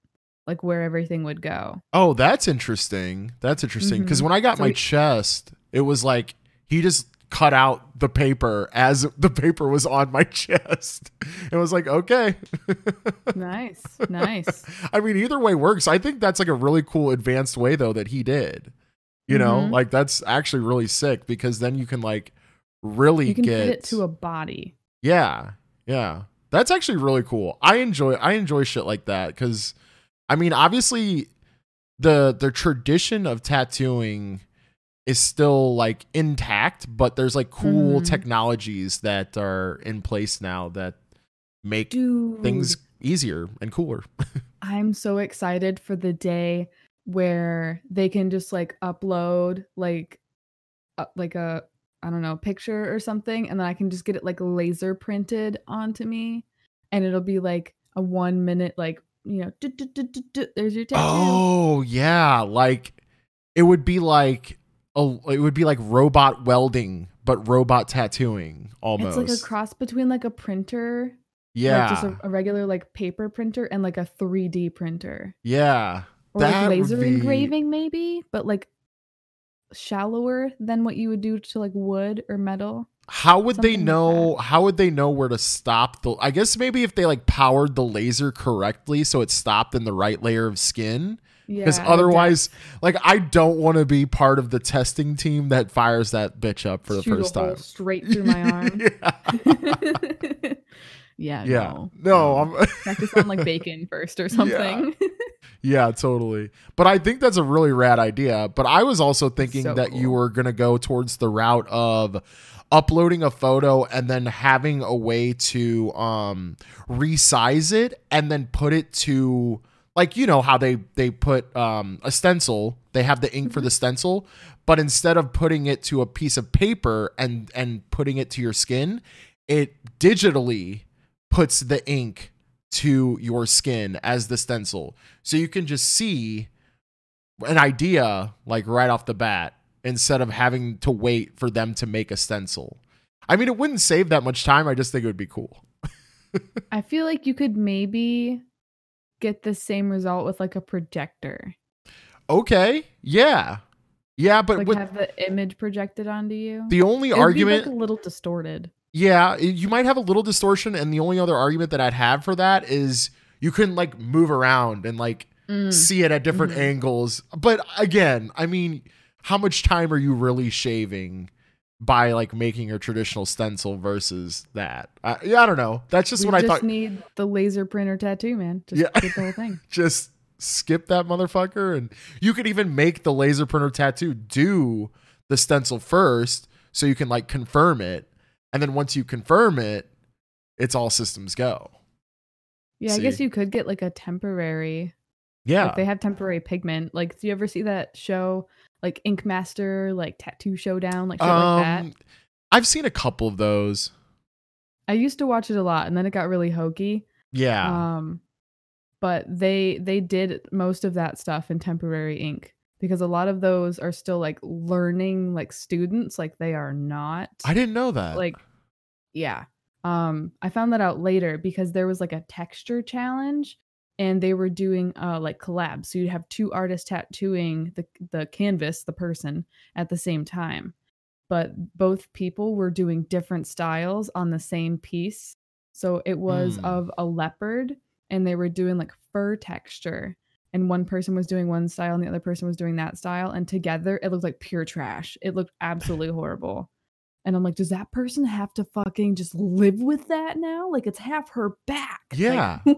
like where everything would go. Oh, that's interesting. That's interesting because Mhm. when I got So my he- chest, it was like he just cut out the paper as the paper was on my chest. It was like, okay. Nice, nice. I mean, either way works. I think that's like a really cool advanced way though that he did. You know, Mhm. like that's actually really sick because then you can like really You can get fit it to a body. yeah, yeah. That's actually really cool. I enjoy I enjoy shit like that because I mean obviously the the tradition of tattooing is still like intact, but there's like cool Mhm. technologies that are in place now that make Dude, things easier and cooler. I'm so excited for the day where they can just like upload like uh, like a I don't know picture or something, and then I can just get it like laser printed onto me, and it'll be like a one minute like you know there's your tattoo. Oh yeah, like it would be like a, it would be like robot welding, but robot tattooing almost. It's like a cross between like a printer, yeah, like just a, a regular like paper printer, and like a 3D printer, yeah. or That like laser be- engraving maybe, but like shallower than what you would do to like wood or metal. How would they Something like know? How would they know where to stop the? I guess maybe if they like powered the laser correctly, so it stopped in the right layer of skin. Yeah. Because the otherwise, like I don't want to be part of the testing team that fires that bitch up for the Shoot a first time. straight through my arm. yeah, yeah. yeah. No. No, I'm. Practice on like bacon first or something. Yeah, totally. But I think that's a really rad idea. But I was also thinking So that you were going to go towards the route of uploading a photo and then having a way to um resize it and then put it to like you know how they they put um a stencil, they have the ink for the stencil, but instead of putting it to a piece of paper and and putting it to your skin, it digitally puts the ink to your skin as the stencil. So you can just see an idea like right off the bat instead of having to wait for them to make a stencil. I mean, it wouldn't save that much time. I just think it would be cool. I feel like you could maybe get the same result with like a projector. Okay. Yeah. Yeah, but like with have the image projected onto you. the only It'd argument like a little distorted. Yeah, you might have a little distortion, and the only other argument that I'd have for that is you couldn't like move around and like Mm. see it at different Mhm. angles. But again, I mean, how much time are you really shaving by like making a traditional stencil versus that? I, yeah, I don't know. That's just we what I just thought. need the laser printer tattoo, man. Just Yeah. get the whole thing. just skip that motherfucker, and you could even make the laser printer tattoo do the stencil first, so you can like confirm it, and then once you confirm it, it's all systems go. Yeah, I guess you could get like a temporary. Yeah. Like they have temporary pigment. Like, do you ever see that show, like Ink Master, like Tattoo Showdown, like shit like that? Um, I've seen a couple of those. I used to watch it a lot, and then it got really hokey. Yeah. Um, but they they did most of that stuff in temporary ink because a lot of those are still like learning like students, like they are not. I didn't know that. like yeah um i found that out later because there was like a texture challenge and they were doing uh like collabs so you'd have two artists tattooing the the canvas the person at the same time but both people were doing different styles on the same piece so it was Mm. of a leopard and they were doing like fur texture and one person was doing one style and the other person was doing that style and together it looked like pure trash it looked absolutely horrible and I'm like, does that person have to fucking just live with that now? Like it's half her back. Like- Yeah.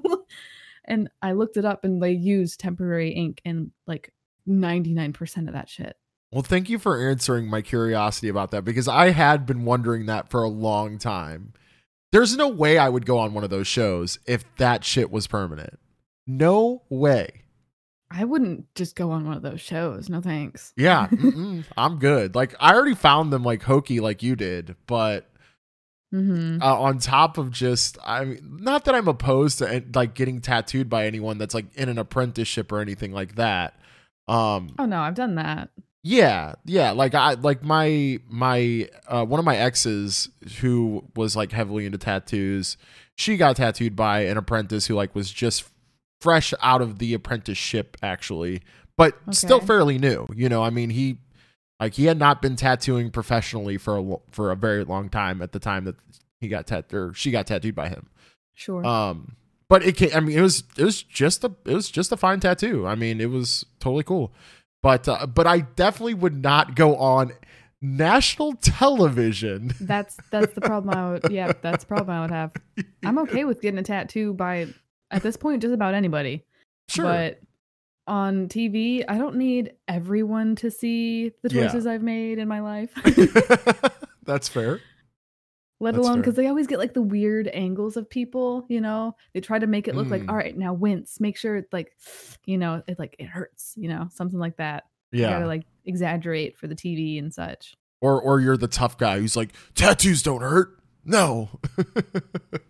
and I looked it up and they use temporary ink and like 99% of that shit. well, thank you for answering my curiosity about that because I had been wondering that for a long time. There's no way I would go on one of those shows if that shit was permanent. No way. I wouldn't just go on one of those shows. No thanks. Yeah, I'm good. Like I already found them like hokey like you did, but hmm uh, on top of just I mean, not that I'm opposed to like getting tattooed by anyone that's like in an apprenticeship or anything like that. Um, Oh no, I've done that. Yeah, yeah. Like I like my my uh one of my exes who was like heavily into tattoos, she got tattooed by an apprentice who like was just fresh out of the apprenticeship actually, but still fairly new. You know, I mean he like he had not been tattooing professionally for a for a very long time at the time that he got tat or she got tattooed by him. Sure. Um, but it came, I mean, it was it was just a it was just a fine tattoo. I mean, it was totally cool. But uh, but I definitely would not go on national television. that's that's the problem I would yeah, that's the problem I would have. I'm okay with getting a tattoo by at this point just about anybody. Sure. But on TV, I don't need everyone to see the Yeah. choices I've made in my life. That's fair. Let That's alone because they always get like the weird angles of people, you know? They try to make it look Mm. like, all right, now wince. Make sure it like, you know, it like it hurts, you know, something like that. You Yeah. gotta like exaggerate for the TV and such. or or you're the tough guy who's like tattoos don't hurt. No.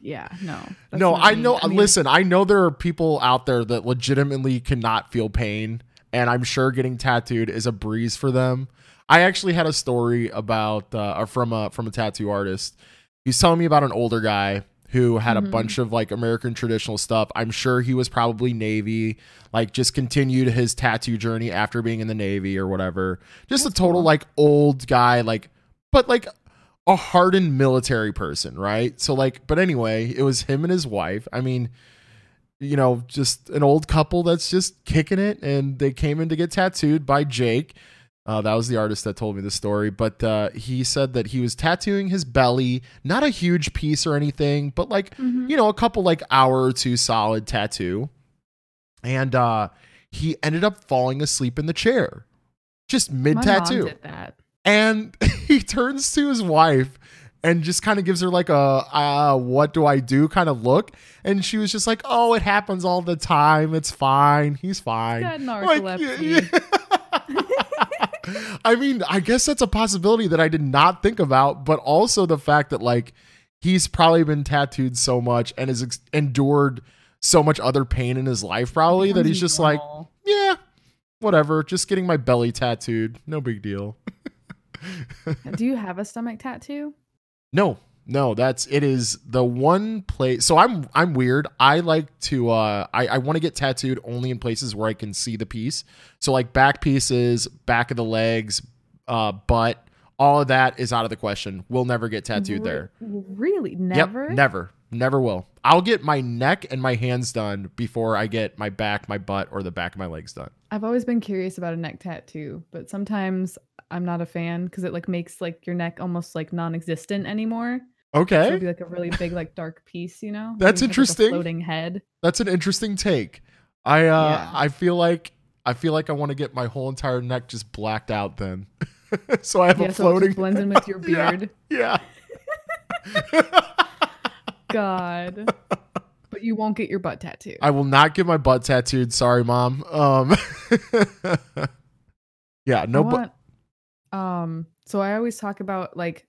Yeah, no. no, I know. mean, listen, I know there are people out there that legitimately cannot feel pain, and I'm sure getting tattooed is a breeze for them. I actually had a story about uh, from a from a tattoo artist. He's telling me about an older guy who had a Mhm. bunch of like American traditional stuff. I'm sure he was probably Navy, like just continued his tattoo journey after being in the Navy or whatever. Just That's a total cool. like old guy, like but like a hardened military person, right? So like, but anyway, it was him and his wife. I mean, you know, just an old couple that's just kicking it, and they came in to get tattooed by Jake. Uh, that was the artist that told me the story, but uh, he said that he was tattooing his belly, not a huge piece or anything, but like Mhm. you know, a couple like hour or two solid tattoo. And uh he ended up falling asleep in the chair, just mid tattoo. that. And he turns to his wife and just kind of gives her like a uh, what do I do kind of look. And she was just like, oh, it happens all the time. It's fine. He's fine. Like, narcolepsy. yeah. I mean, I guess that's a possibility that I did not think about, but also the fact that like he's probably been tattooed so much and has ex- endured so much other pain in his life, probably that he's just like, yeah, whatever, just getting my belly tattooed, no big deal. Do you have a stomach tattoo? No, no, that's it is the one place. So I'm I'm weird. I like to uh I, I want to get tattooed only in places where I can see the piece. So like back pieces, back of the legs, uh butt, all of that is out of the question. We'll never get tattooed Re- there. Really? Never? Yep, never. Never will. I'll get my neck and my hands done before I get my back, my butt, or the back of my legs done. I've always been curious about a neck tattoo, but sometimes I'm not a fan because it like makes like your neck almost like non-existent anymore. So Okay. it'd be like a really big like dark piece, you know? That's have, like, a interesting. floating head. That's an interesting take. I uh Yeah. I feel like I feel like I want to get my whole entire neck just blacked out then. so I have Yeah, a so floating just blends in with your beard. Yeah. God. but you won't get your butt tattoo. I will not get my butt tattooed. Sorry, mom. Um Yeah, no I but want, um so I always talk about like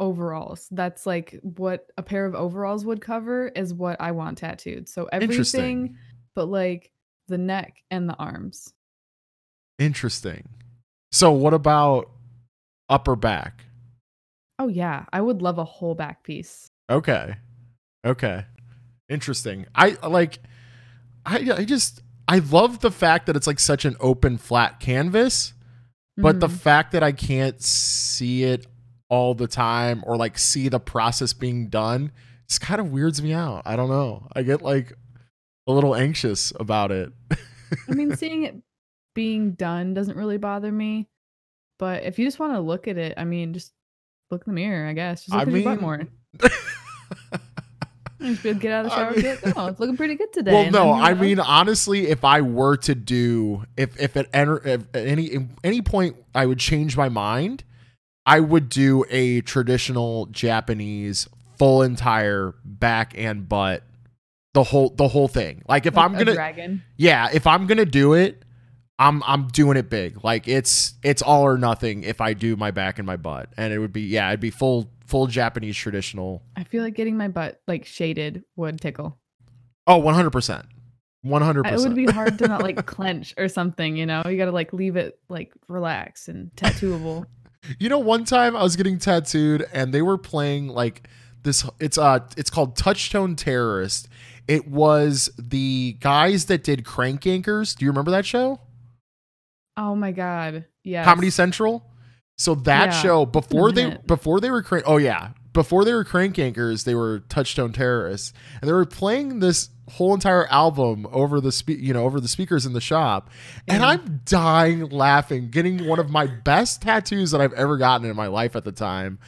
overalls. That's like what a pair of overalls would cover is what I want tattooed. So everything but like the neck and the arms. interesting. So what about upper back? Oh yeah, I would love a whole back piece. Okay. Okay. Interesting. I like I I just I love the fact that it's like such an open flat canvas, but the Mhm. fact that I can't see it all the time or like see the process being done just kind of weirds me out. I don't know. I get like a little anxious about it. I mean, seeing it being done doesn't really bother me. But if you just want to look at it, I mean, just look in the mirror, I guess. Just I look at your butt more. And just be get out of the I shower. mean- get, oh, it's looking pretty good today. Well, no, I mean honestly, if I were to do, if if at, enter, if at any any point I would change my mind, I would do a traditional Japanese full entire back and butt, the whole the whole thing. Like if like I'm gonna, dragon. yeah, if I'm gonna do it, I'm I'm doing it big. Like it's it's all or nothing if I do my back and my butt, and it would be yeah, it'd be full full Japanese traditional. I feel like getting my butt like shaded would tickle. Oh, 100 percent, 100%. It would be hard to not like clench or something, you know? You got to like leave it like relaxed and tattooable. You know, one time I was getting tattooed and they were playing like this it's uh it's called Touchtone Terrorist. It was the guys that did Crank Yankers. Do you remember that show? oh my God. Yeah. Comedy Central. So that Yeah, show before they before they were crank oh yeah. Before they were crank yankers, they were Touchtone Terrorists. And they were playing this whole entire album over the spe- you know, over the speakers in the shop. And Yeah. I'm dying laughing, getting one of my best tattoos that I've ever gotten in my life at the time.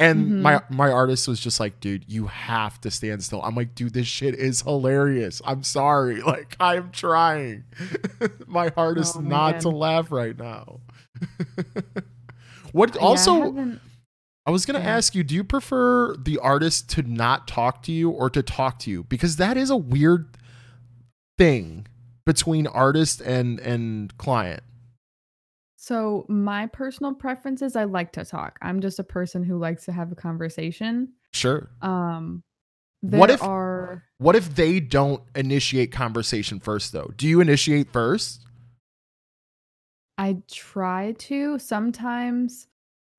And Mhm. my my artist was just like, dude, you have to stand still. I'm like, dude, this shit is hilarious. I'm sorry. Like, I'm trying. my heart is Oh, not to laugh right now. what Yeah, I also haven't- I was gonna Yeah. ask you, do you prefer the artist to not talk to you or to talk to you? Because that is a weird thing between artist and and client. So my personal preference is I like to talk. I'm just a person who likes to have a conversation. Sure. Um there What if- are What if they don't initiate conversation first though? Do you initiate first? I try to sometimes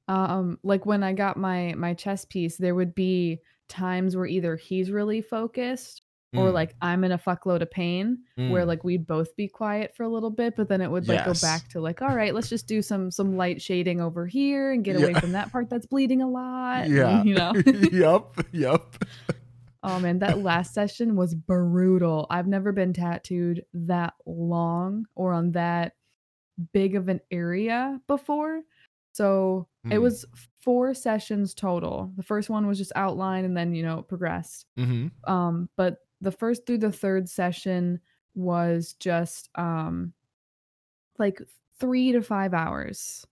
um like when I got my my chest piece there would be times where either he's really focused or Mm, like I'm in a fuckload of pain where mm. like we'd both be quiet for a little bit but then it would like Yes. go back to like all right let's just do some some light shading over here and get away from that part that's bleeding a lot and, yeah. you know yep. Yep. Oh man, that last session was brutal. I've never been tattooed that long or on that big of an area before. So it Mm. was four sessions total. The first one was just outline and then, you know, it progressed. hmm Um, but the first through the third session was just um like three to five hours.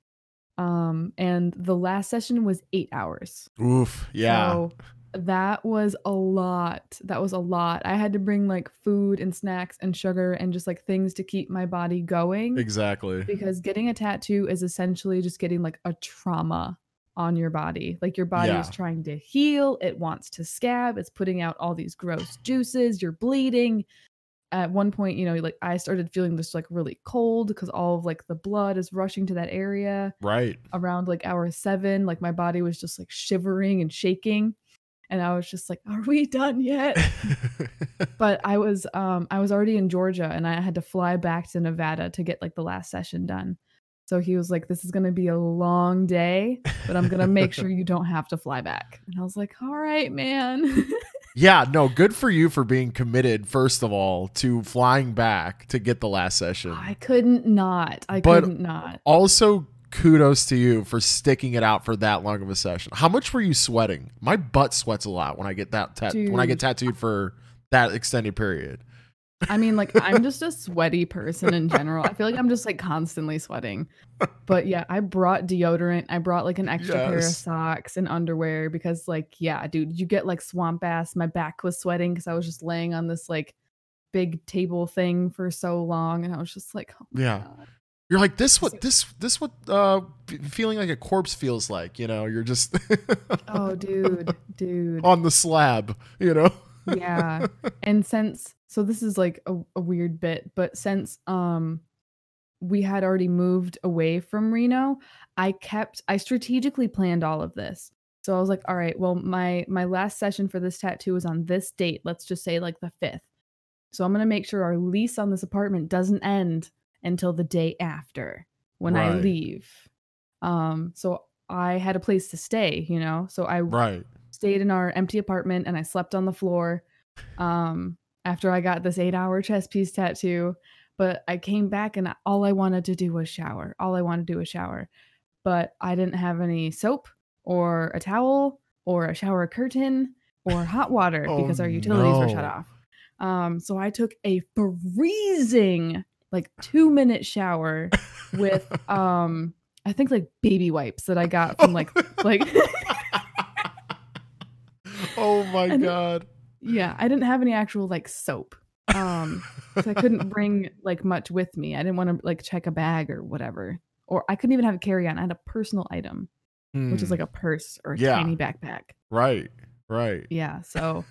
Um, and the last session was eight hours. Oof. Yeah. So that was a lot. That was a lot. I had to bring like food and snacks and sugar and just like things to keep my body going exactly. because getting a tattoo is essentially just getting like a trauma on your body. Like your body is trying to heal, it wants to scab, it's putting out all these gross juices, you're bleeding. At one point, you know, like I started feeling this like really cold because all of like the blood is rushing to that area Right. around like hour seven, like my body was just like shivering and shaking. And I was just like, are we done yet? but I was um I was already in Georgia and I had to fly back to Nevada to get like the last session done. So he was like, This is gonna be a long day, but I'm gonna make sure you don't have to fly back. And I was like, All right, man. yeah. No. Good for you for being committed. First of all, to flying back to get the last session. I couldn't not. I But- couldn't not. also, kudos to you for sticking it out for that long of a session. How much were you sweating? My butt sweats a lot when I get that tat- when I get tattooed for that extended period. I mean, like I'm just a sweaty person in general. I feel like I'm just like constantly sweating. But yeah, I brought deodorant. I brought like an extra pair of socks and underwear because like yeah, dude, you get like swamp ass. My back was sweating because I was just laying on this like big table thing for so long and I was just like, oh Yeah. God. You're like this. What this this what uh feeling like a corpse feels like. You know, you're just Oh dude, dude. on the slab. You know. yeah and since so this is like a, a weird bit but since um we had already moved away from reno i kept i strategically planned all of this so i was like all right well my my last session for this tattoo was on this date let's just say like the 5th so i'm going to make sure our lease on this apartment doesn't end until the day after when i leave. Um so i had a place to stay you know? So i Right. stayed in our empty apartment and I slept on the floor um after I got this 8-hour chest piece tattoo. But I came back and all I wanted to do was shower all I wanted to do was shower. But I didn't have any soap or a towel or a shower curtain or hot water Oh, because our utilities were shut off. Um so I took a freezing like 2 minute shower with um I think like baby wipes that I got from like like oh my And- god. Yeah, I didn't have any actual like soap. Um, so I couldn't bring like much with me. I didn't want to like check a bag or whatever. Or I couldn't even have a carry on. I had a personal item, which is Hmm. like a purse or a Yeah. tiny backpack. right. Right. Yeah, so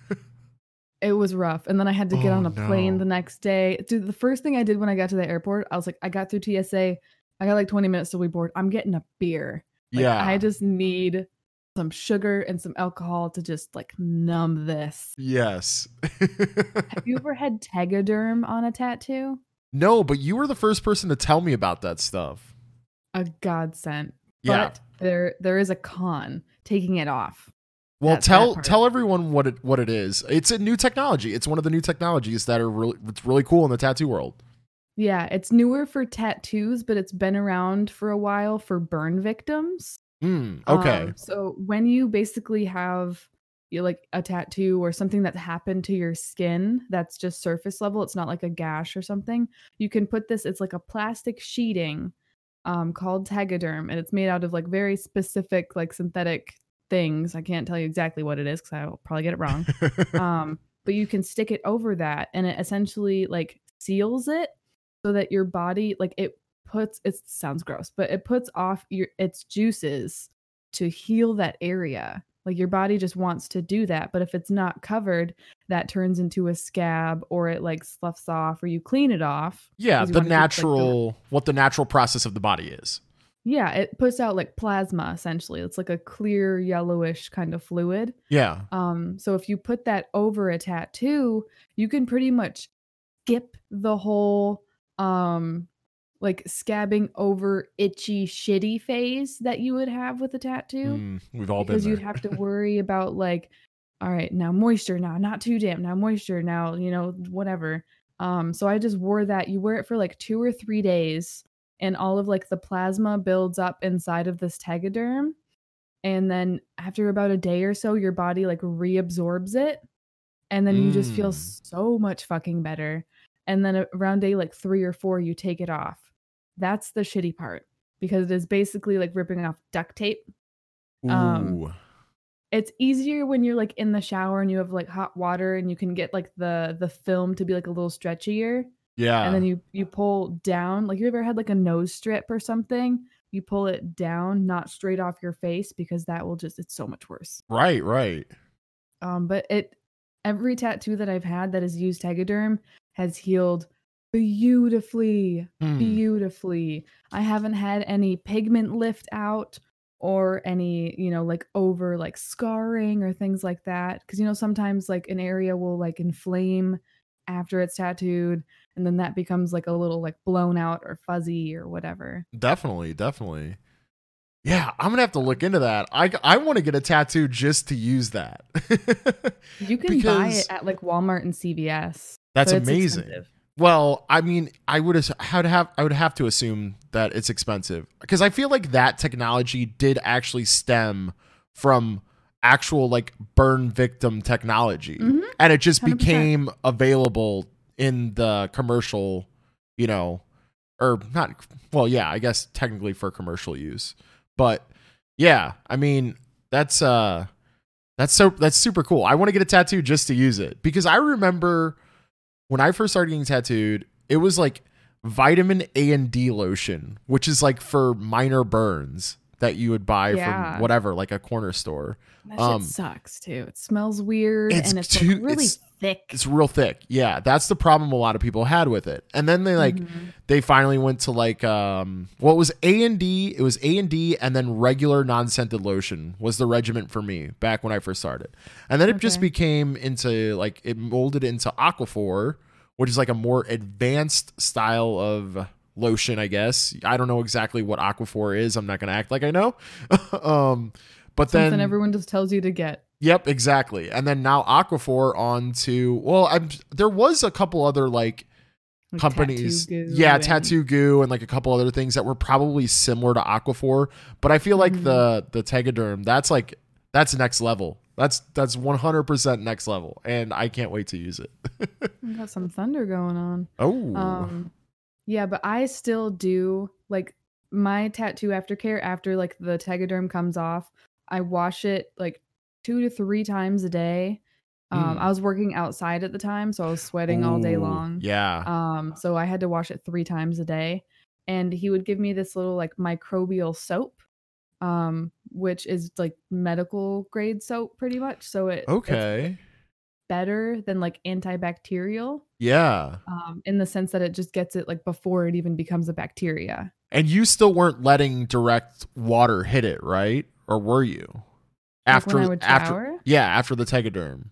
it was rough. And then I had to get on Oh, a plane no. the next day. Dude, the first thing I did when I got to the airport, I was like, I got through TSA. I got like 20 minutes till we board. I'm getting a beer. Like, yeah. I just need some sugar and some alcohol to just like numb this. yes. Have you ever had tegaderm on a tattoo? no, but you were the first person to tell me about that stuff. A godsend. Yeah. But there there is a con taking it off. Well, That- that tell part. tell everyone what it what it is. It's a new technology. It's one of the new technologies that are really it's really cool in the tattoo world. Yeah, it's newer for tattoos, but it's been around for a while for burn victims. Hmm. Okay. Um, so when you basically have you know, like a tattoo or something that's happened to your skin that's just surface level, it's not like a gash or something. You can put this. It's like a plastic sheeting um, called Tegaderm, and it's made out of like very specific like synthetic things. I can't tell you exactly what it is because I'll probably get it wrong. um, but you can stick it over that, and it essentially like seals it so that your body like it puts it sounds gross but it puts off your its juices to heal that area like your body just wants to do that but if it's not covered that turns into a scab or it like sloughs off or you clean it off Yeah, the keep, like, the- natural what the natural process of the body is. Yeah it puts out like plasma essentially. It's like a clear yellowish kind of fluid. Yeah. Um, so if you put that over a tattoo, you can pretty much skip the whole um like scabbing over itchy shitty phase that you would have with a tattoo. Hmm, we've all been because you'd have to worry about like all right now moisture now not too damp now moisture now you know whatever. Um so i just wore that. You wear it for like two or three days and all of like the plasma builds up inside of this tegaderm and then after about a day or so your body like reabsorbs it and then you just feel Mm. so much fucking better and then around day like three or four you take it off That's the shitty part because it is basically like ripping off duct tape. Ooh. Um, It's easier when you're like in the shower and you have like hot water and you can get like the the film to be like a little stretchier yeah. and then you you pull down like you ever had like a nose strip or something you pull it down not straight off your face because that will just it's so much worse right, right. um but it every tattoo that i've had that has used tegaderm has healed beautifully Hmm. beautifully i haven't had any pigment lift out or any you know like over like scarring or things like that because you know sometimes like an area will like inflame after it's tattooed and then that becomes like a little like blown out or fuzzy or whatever Definitely, definitely. Yeah, I'm gonna have to look into that. I I want to get a tattoo just to use that. you can buy it at like walmart and cvs That's amazing. expensive. Well, I mean, I would would have I would have to assume that it's expensive because I feel like that technology did actually stem from actual like burn victim technology, Mhm. and it just 100%. became available in the commercial, you know, or not. Well, yeah, I guess technically for commercial use, but yeah, I mean that's uh that's so that's super cool. I want to get a tattoo just to use it because I remember when I first started getting tattooed, it was like vitamin A and D lotion, which is like for minor burns that you would buy Yeah. from whatever, like a corner store. that um, shit sucks too it smells weird it's and it's too- like really it's- thick It's real thick. Yeah, that's the problem a lot of people had with it. And then they like Mhm. they finally went to like um what was A and D? It was A and D and then regular non-scented lotion was the regiment for me back when I first started. And then it just became into like it molded into Aquaphor, which is like a more advanced style of lotion, I guess. I don't know exactly what Aquaphor is. I'm not going to act like I know. um but something then everyone just tells you to get Yep, exactly. And then now Aquaphor on to well, I'm there was a couple other like like, companies tattoo yeah and- tattoo goo and like a couple other things that were probably similar to aquaphor but i feel like Mhm. the the tegaderm that's like that's next level that's that's 100% next level and i can't wait to use it got some thunder going on oh Um, yeah, but I still do like my tattoo aftercare after like the tegaderm comes off. I wash it like two to three times a day. Um, Mm. I was working outside at the time, so I was sweating all day long. yeah Um, so I had to wash it three times a day. And he would give me this little like microbial soap, um, which is like medical grade soap pretty much. So it it's okay better than like antibacterial yeah um, in the sense that it just gets it like before it even becomes a bacteria. and you still weren't letting direct water hit it right or were you Like after would after yeah after the tegaderm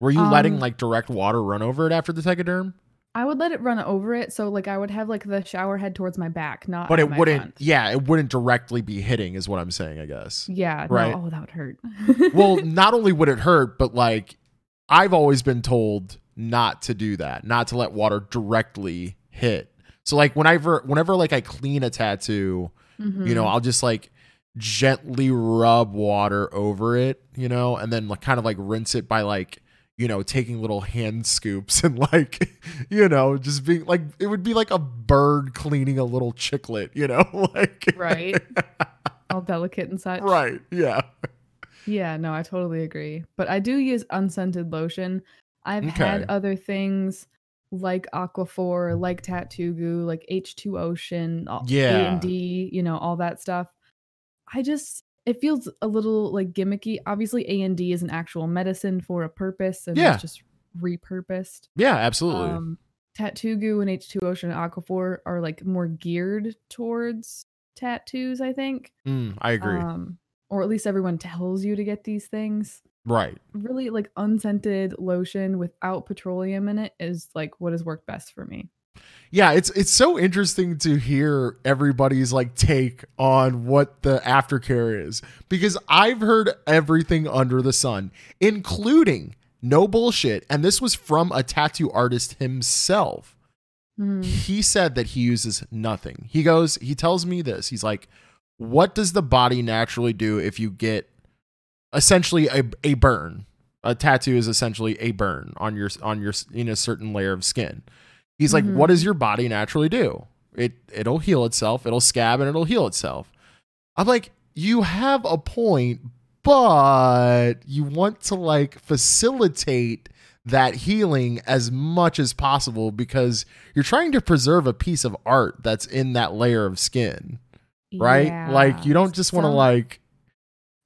were you letting Um, like direct water run over it after the tegaderm I would let it run over it, so like I would have like the shower head towards my back, not but it wouldn't front. yeah it wouldn't directly be hitting is what i'm saying i guess Yeah, Right. No, oh, that would hurt. well not only would it hurt but like i've always been told not to do that not to let water directly hit so like whenever whenever like i clean a tattoo you know Mhm. i'll just like gently rub water over it you know and then like kind of like rinse it by like you know taking little hand scoops and like you know just being like it would be like a bird cleaning a little chicklet you know like right, all delicate and such. right yeah Yeah, no, I totally agree. But I do use unscented lotion. I've had other things like Aquaphor, like Tattoo Goo, like H2 Ocean, Yeah. A&D, you know, all that stuff. I just it feels a little like gimmicky. Obviously A&D is an actual medicine for a purpose and Yeah. it's just repurposed. yeah absolutely Um Tattoo Goo and H2 Ocean and Aquaphor are like more geared towards tattoos, I think. Mm, i agree Um or at least everyone tells you to get these things. Right. Really like unscented lotion without petroleum in it is like what has worked best for me. yeah it's it's so interesting to hear everybody's like take on what the aftercare is because i've heard everything under the sun including no bullshit and this was from a tattoo artist himself. Mhm. he said that he uses nothing. He goes he tells me this. He's like what does the body naturally do if you get essentially a, a burn a tattoo is essentially a burn on your on your in a certain layer of skin he's like Mhm. what does your body naturally do It it'll heal itself. It'll scab and it'll heal itself. I'm like, you have a point, but you want to like facilitate that healing as much as possible because you're trying to preserve a piece of art that's in that layer of skin, right? Yeah. Like you don't just want to like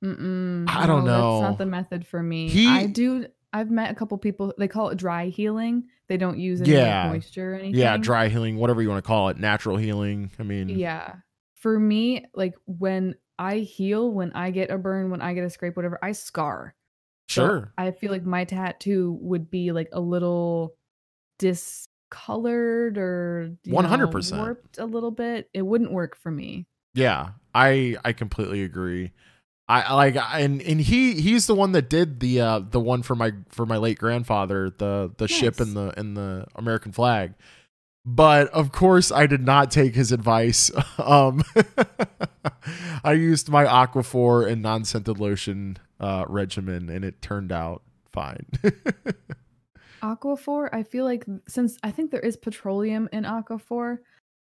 Mm-mm, I don't no, know. That's not the method for me. He- I do. I've met a couple people. They call it dry healing. They don't use any Yeah. moisture or anything. yeah, dry healing, whatever you want to call it, natural healing. I mean, Yeah. For me, like when I heal, when I get a burn, when I get a scrape, whatever, I scar. So sure. I feel like my tattoo would be like a little discolored or 100%. warped a little bit. It wouldn't work for me. Yeah, I I completely agree. I like and and he he's the one that did the uh the one for my for my late grandfather the the ship Nice. and the and the American flag. But of course I did not take his advice. Um I used my Aquaphor and non-scented lotion uh regimen and it turned out fine. Aquaphor, I feel like since I think there is petroleum in Aquaphor,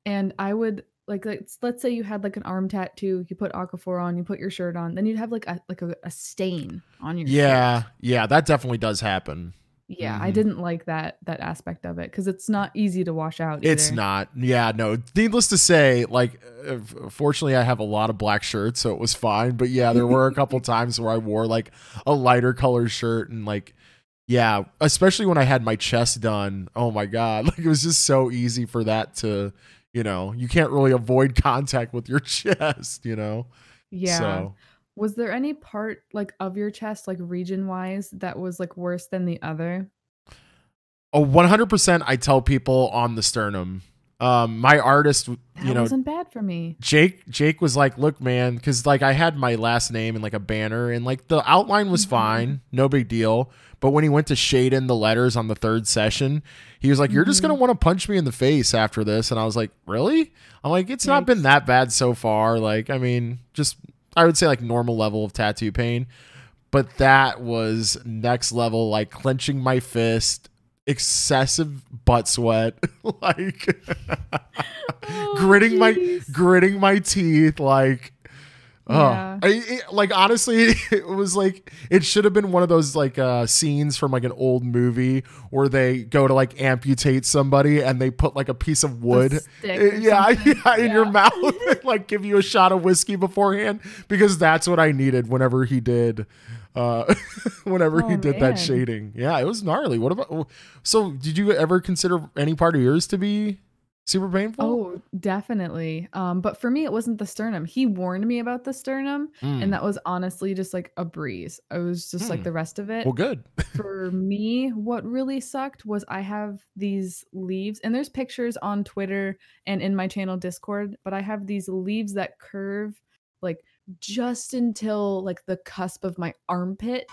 and I would like let's, let's say you had like an arm tattoo, you put Aquaphor on, you put your shirt on, then you'd have like a like a, a stain on your yeah, shirt. yeah, yeah, that definitely does happen. Yeah, I Mhm. didn't like that that aspect of it because it's not easy to wash out. It's not. Yeah, no. Needless to say, like, uh, fortunately, I have a lot of black shirts, so it was fine. But yeah, there were a couple times where I wore like a lighter color shirt, and like, yeah, especially when I had my chest done. Oh my god, like it was just so easy for that to, you know, you can't really avoid contact with your chest, you know. Yeah. So Was there any part like of your chest, like region wise, that was like worse than the other? Oh, 100% I tell people on the sternum. Um, my artist, That you know, wasn't bad for me. Jake Jake was like, "Look, man, because like I had my last name and like a banner, and like the outline was Mhm. fine, no big deal. But when he went to shade in the letters on the third session, he was like, "You're just Mhm. gonna want to punch me in the face after this," and I was like, "Really?" I'm like, "It's not been that bad so far. Like, I mean, just I would say like normal level of tattoo pain, but that was next level, like clenching my fist." Excessive butt sweat like Oh, gritting my gritting my teeth like oh Yeah. I, it- like honestly it was like it should have been one of those like uh scenes from like an old movie where they go to like amputate somebody and they put like a piece of wood or yeah, something. yeah in your mouth and, like give you a shot of whiskey beforehand because that's what i needed whenever he did uh whenever he Oh, did that shading yeah it was gnarly what about so did you ever consider any part of yours to be super painful Oh, definitely. Um, but for me, it wasn't the sternum. He warned me about the sternum, Mm. and that was honestly just like a breeze. I was just Hmm. like the rest of it. well good for me, what really sucked was I have these leaves, and there's pictures on Twitter and in my channel Discord, but I have these leaves that curve like just until like the cusp of my armpit.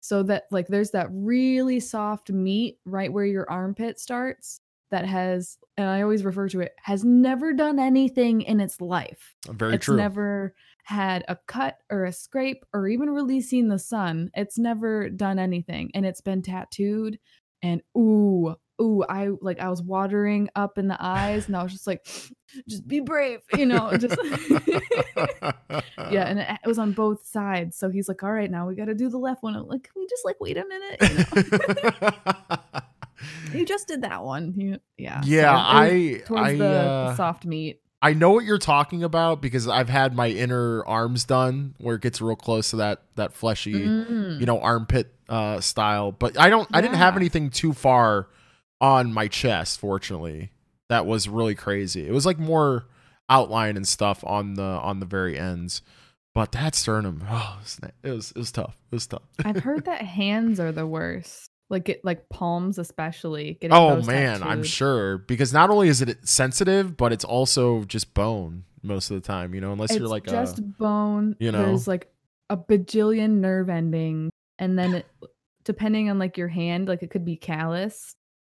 So that like there's that really soft meat right where your armpit starts that has, and I always refer to it, has never done anything in its life uh, very it's true never had a cut or a scrape or even seen the sun. It's never done anything and it's been tattooed and ooh, ooh, I like I was watering up in the eyes and I was just like just be brave, you know, just yeah, and it, it was on both sides. So he's like, "All right, now we got to do the left one." I'm like, "Can we just like wait a minute?" You know? he just did that one. Yeah. yeah, it was I towards I the, the uh, soft meat. I know what you're talking about because I've had my inner arms done where it gets real close to that that fleshy, Mm. you know, armpit uh style. But I don't I didn't have anything too far on my chest, fortunately. That was really crazy. It was like more outline and stuff on the on the very ends. But that sternum, oh, it was it was tough. It was tough. I've heard that hands are the worst. Like it, like palms especially. Getting Oh man, I'm sure because not only is it sensitive, but it's also just bone most of the time. You know, unless It's you're like just a bone. you know? there's like a bajillion nerve endings, and then it, depending on like your hand, like it could be callous.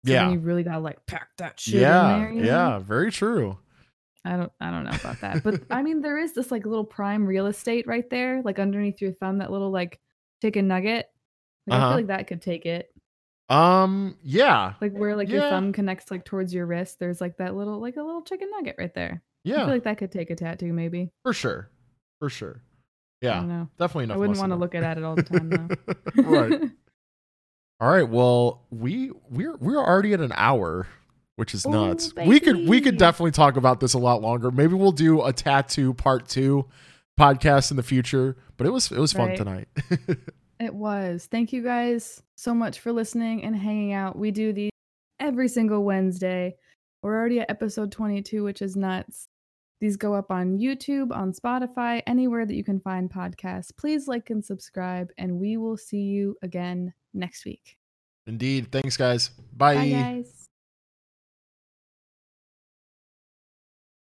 So yeah, you really gotta like pack that shit yeah, in there. you know? yeah, very true. I don't, I don't know about that, but I mean, there is this like little prime real estate right there, like underneath your thumb, that little like chicken nugget. Like, I Uh-huh. feel like that could take it. Um, yeah. Like where like your thumb connects like towards your wrist. There's like that little like a little chicken nugget right there. Yeah. I feel like that could take a tattoo maybe. for sure. For sure. I Yeah, don't know. definitely enough. I wouldn't want to look at it all the time though. right. All right. Well, we we're we're already at an hour, which is Ooh, nuts. We could we could definitely talk about this a lot longer. Maybe we'll do a tattoo part two podcast in the future. But it was it was fun Right. tonight. It was. Thank you guys so much for listening and hanging out. We do these every single Wednesday. We're already at episode 22, which is nuts. These go up on YouTube, on Spotify, anywhere that you can find podcasts. Please like and subscribe, and we will see you again next week. Indeed. Thanks, guys. Bye, guys.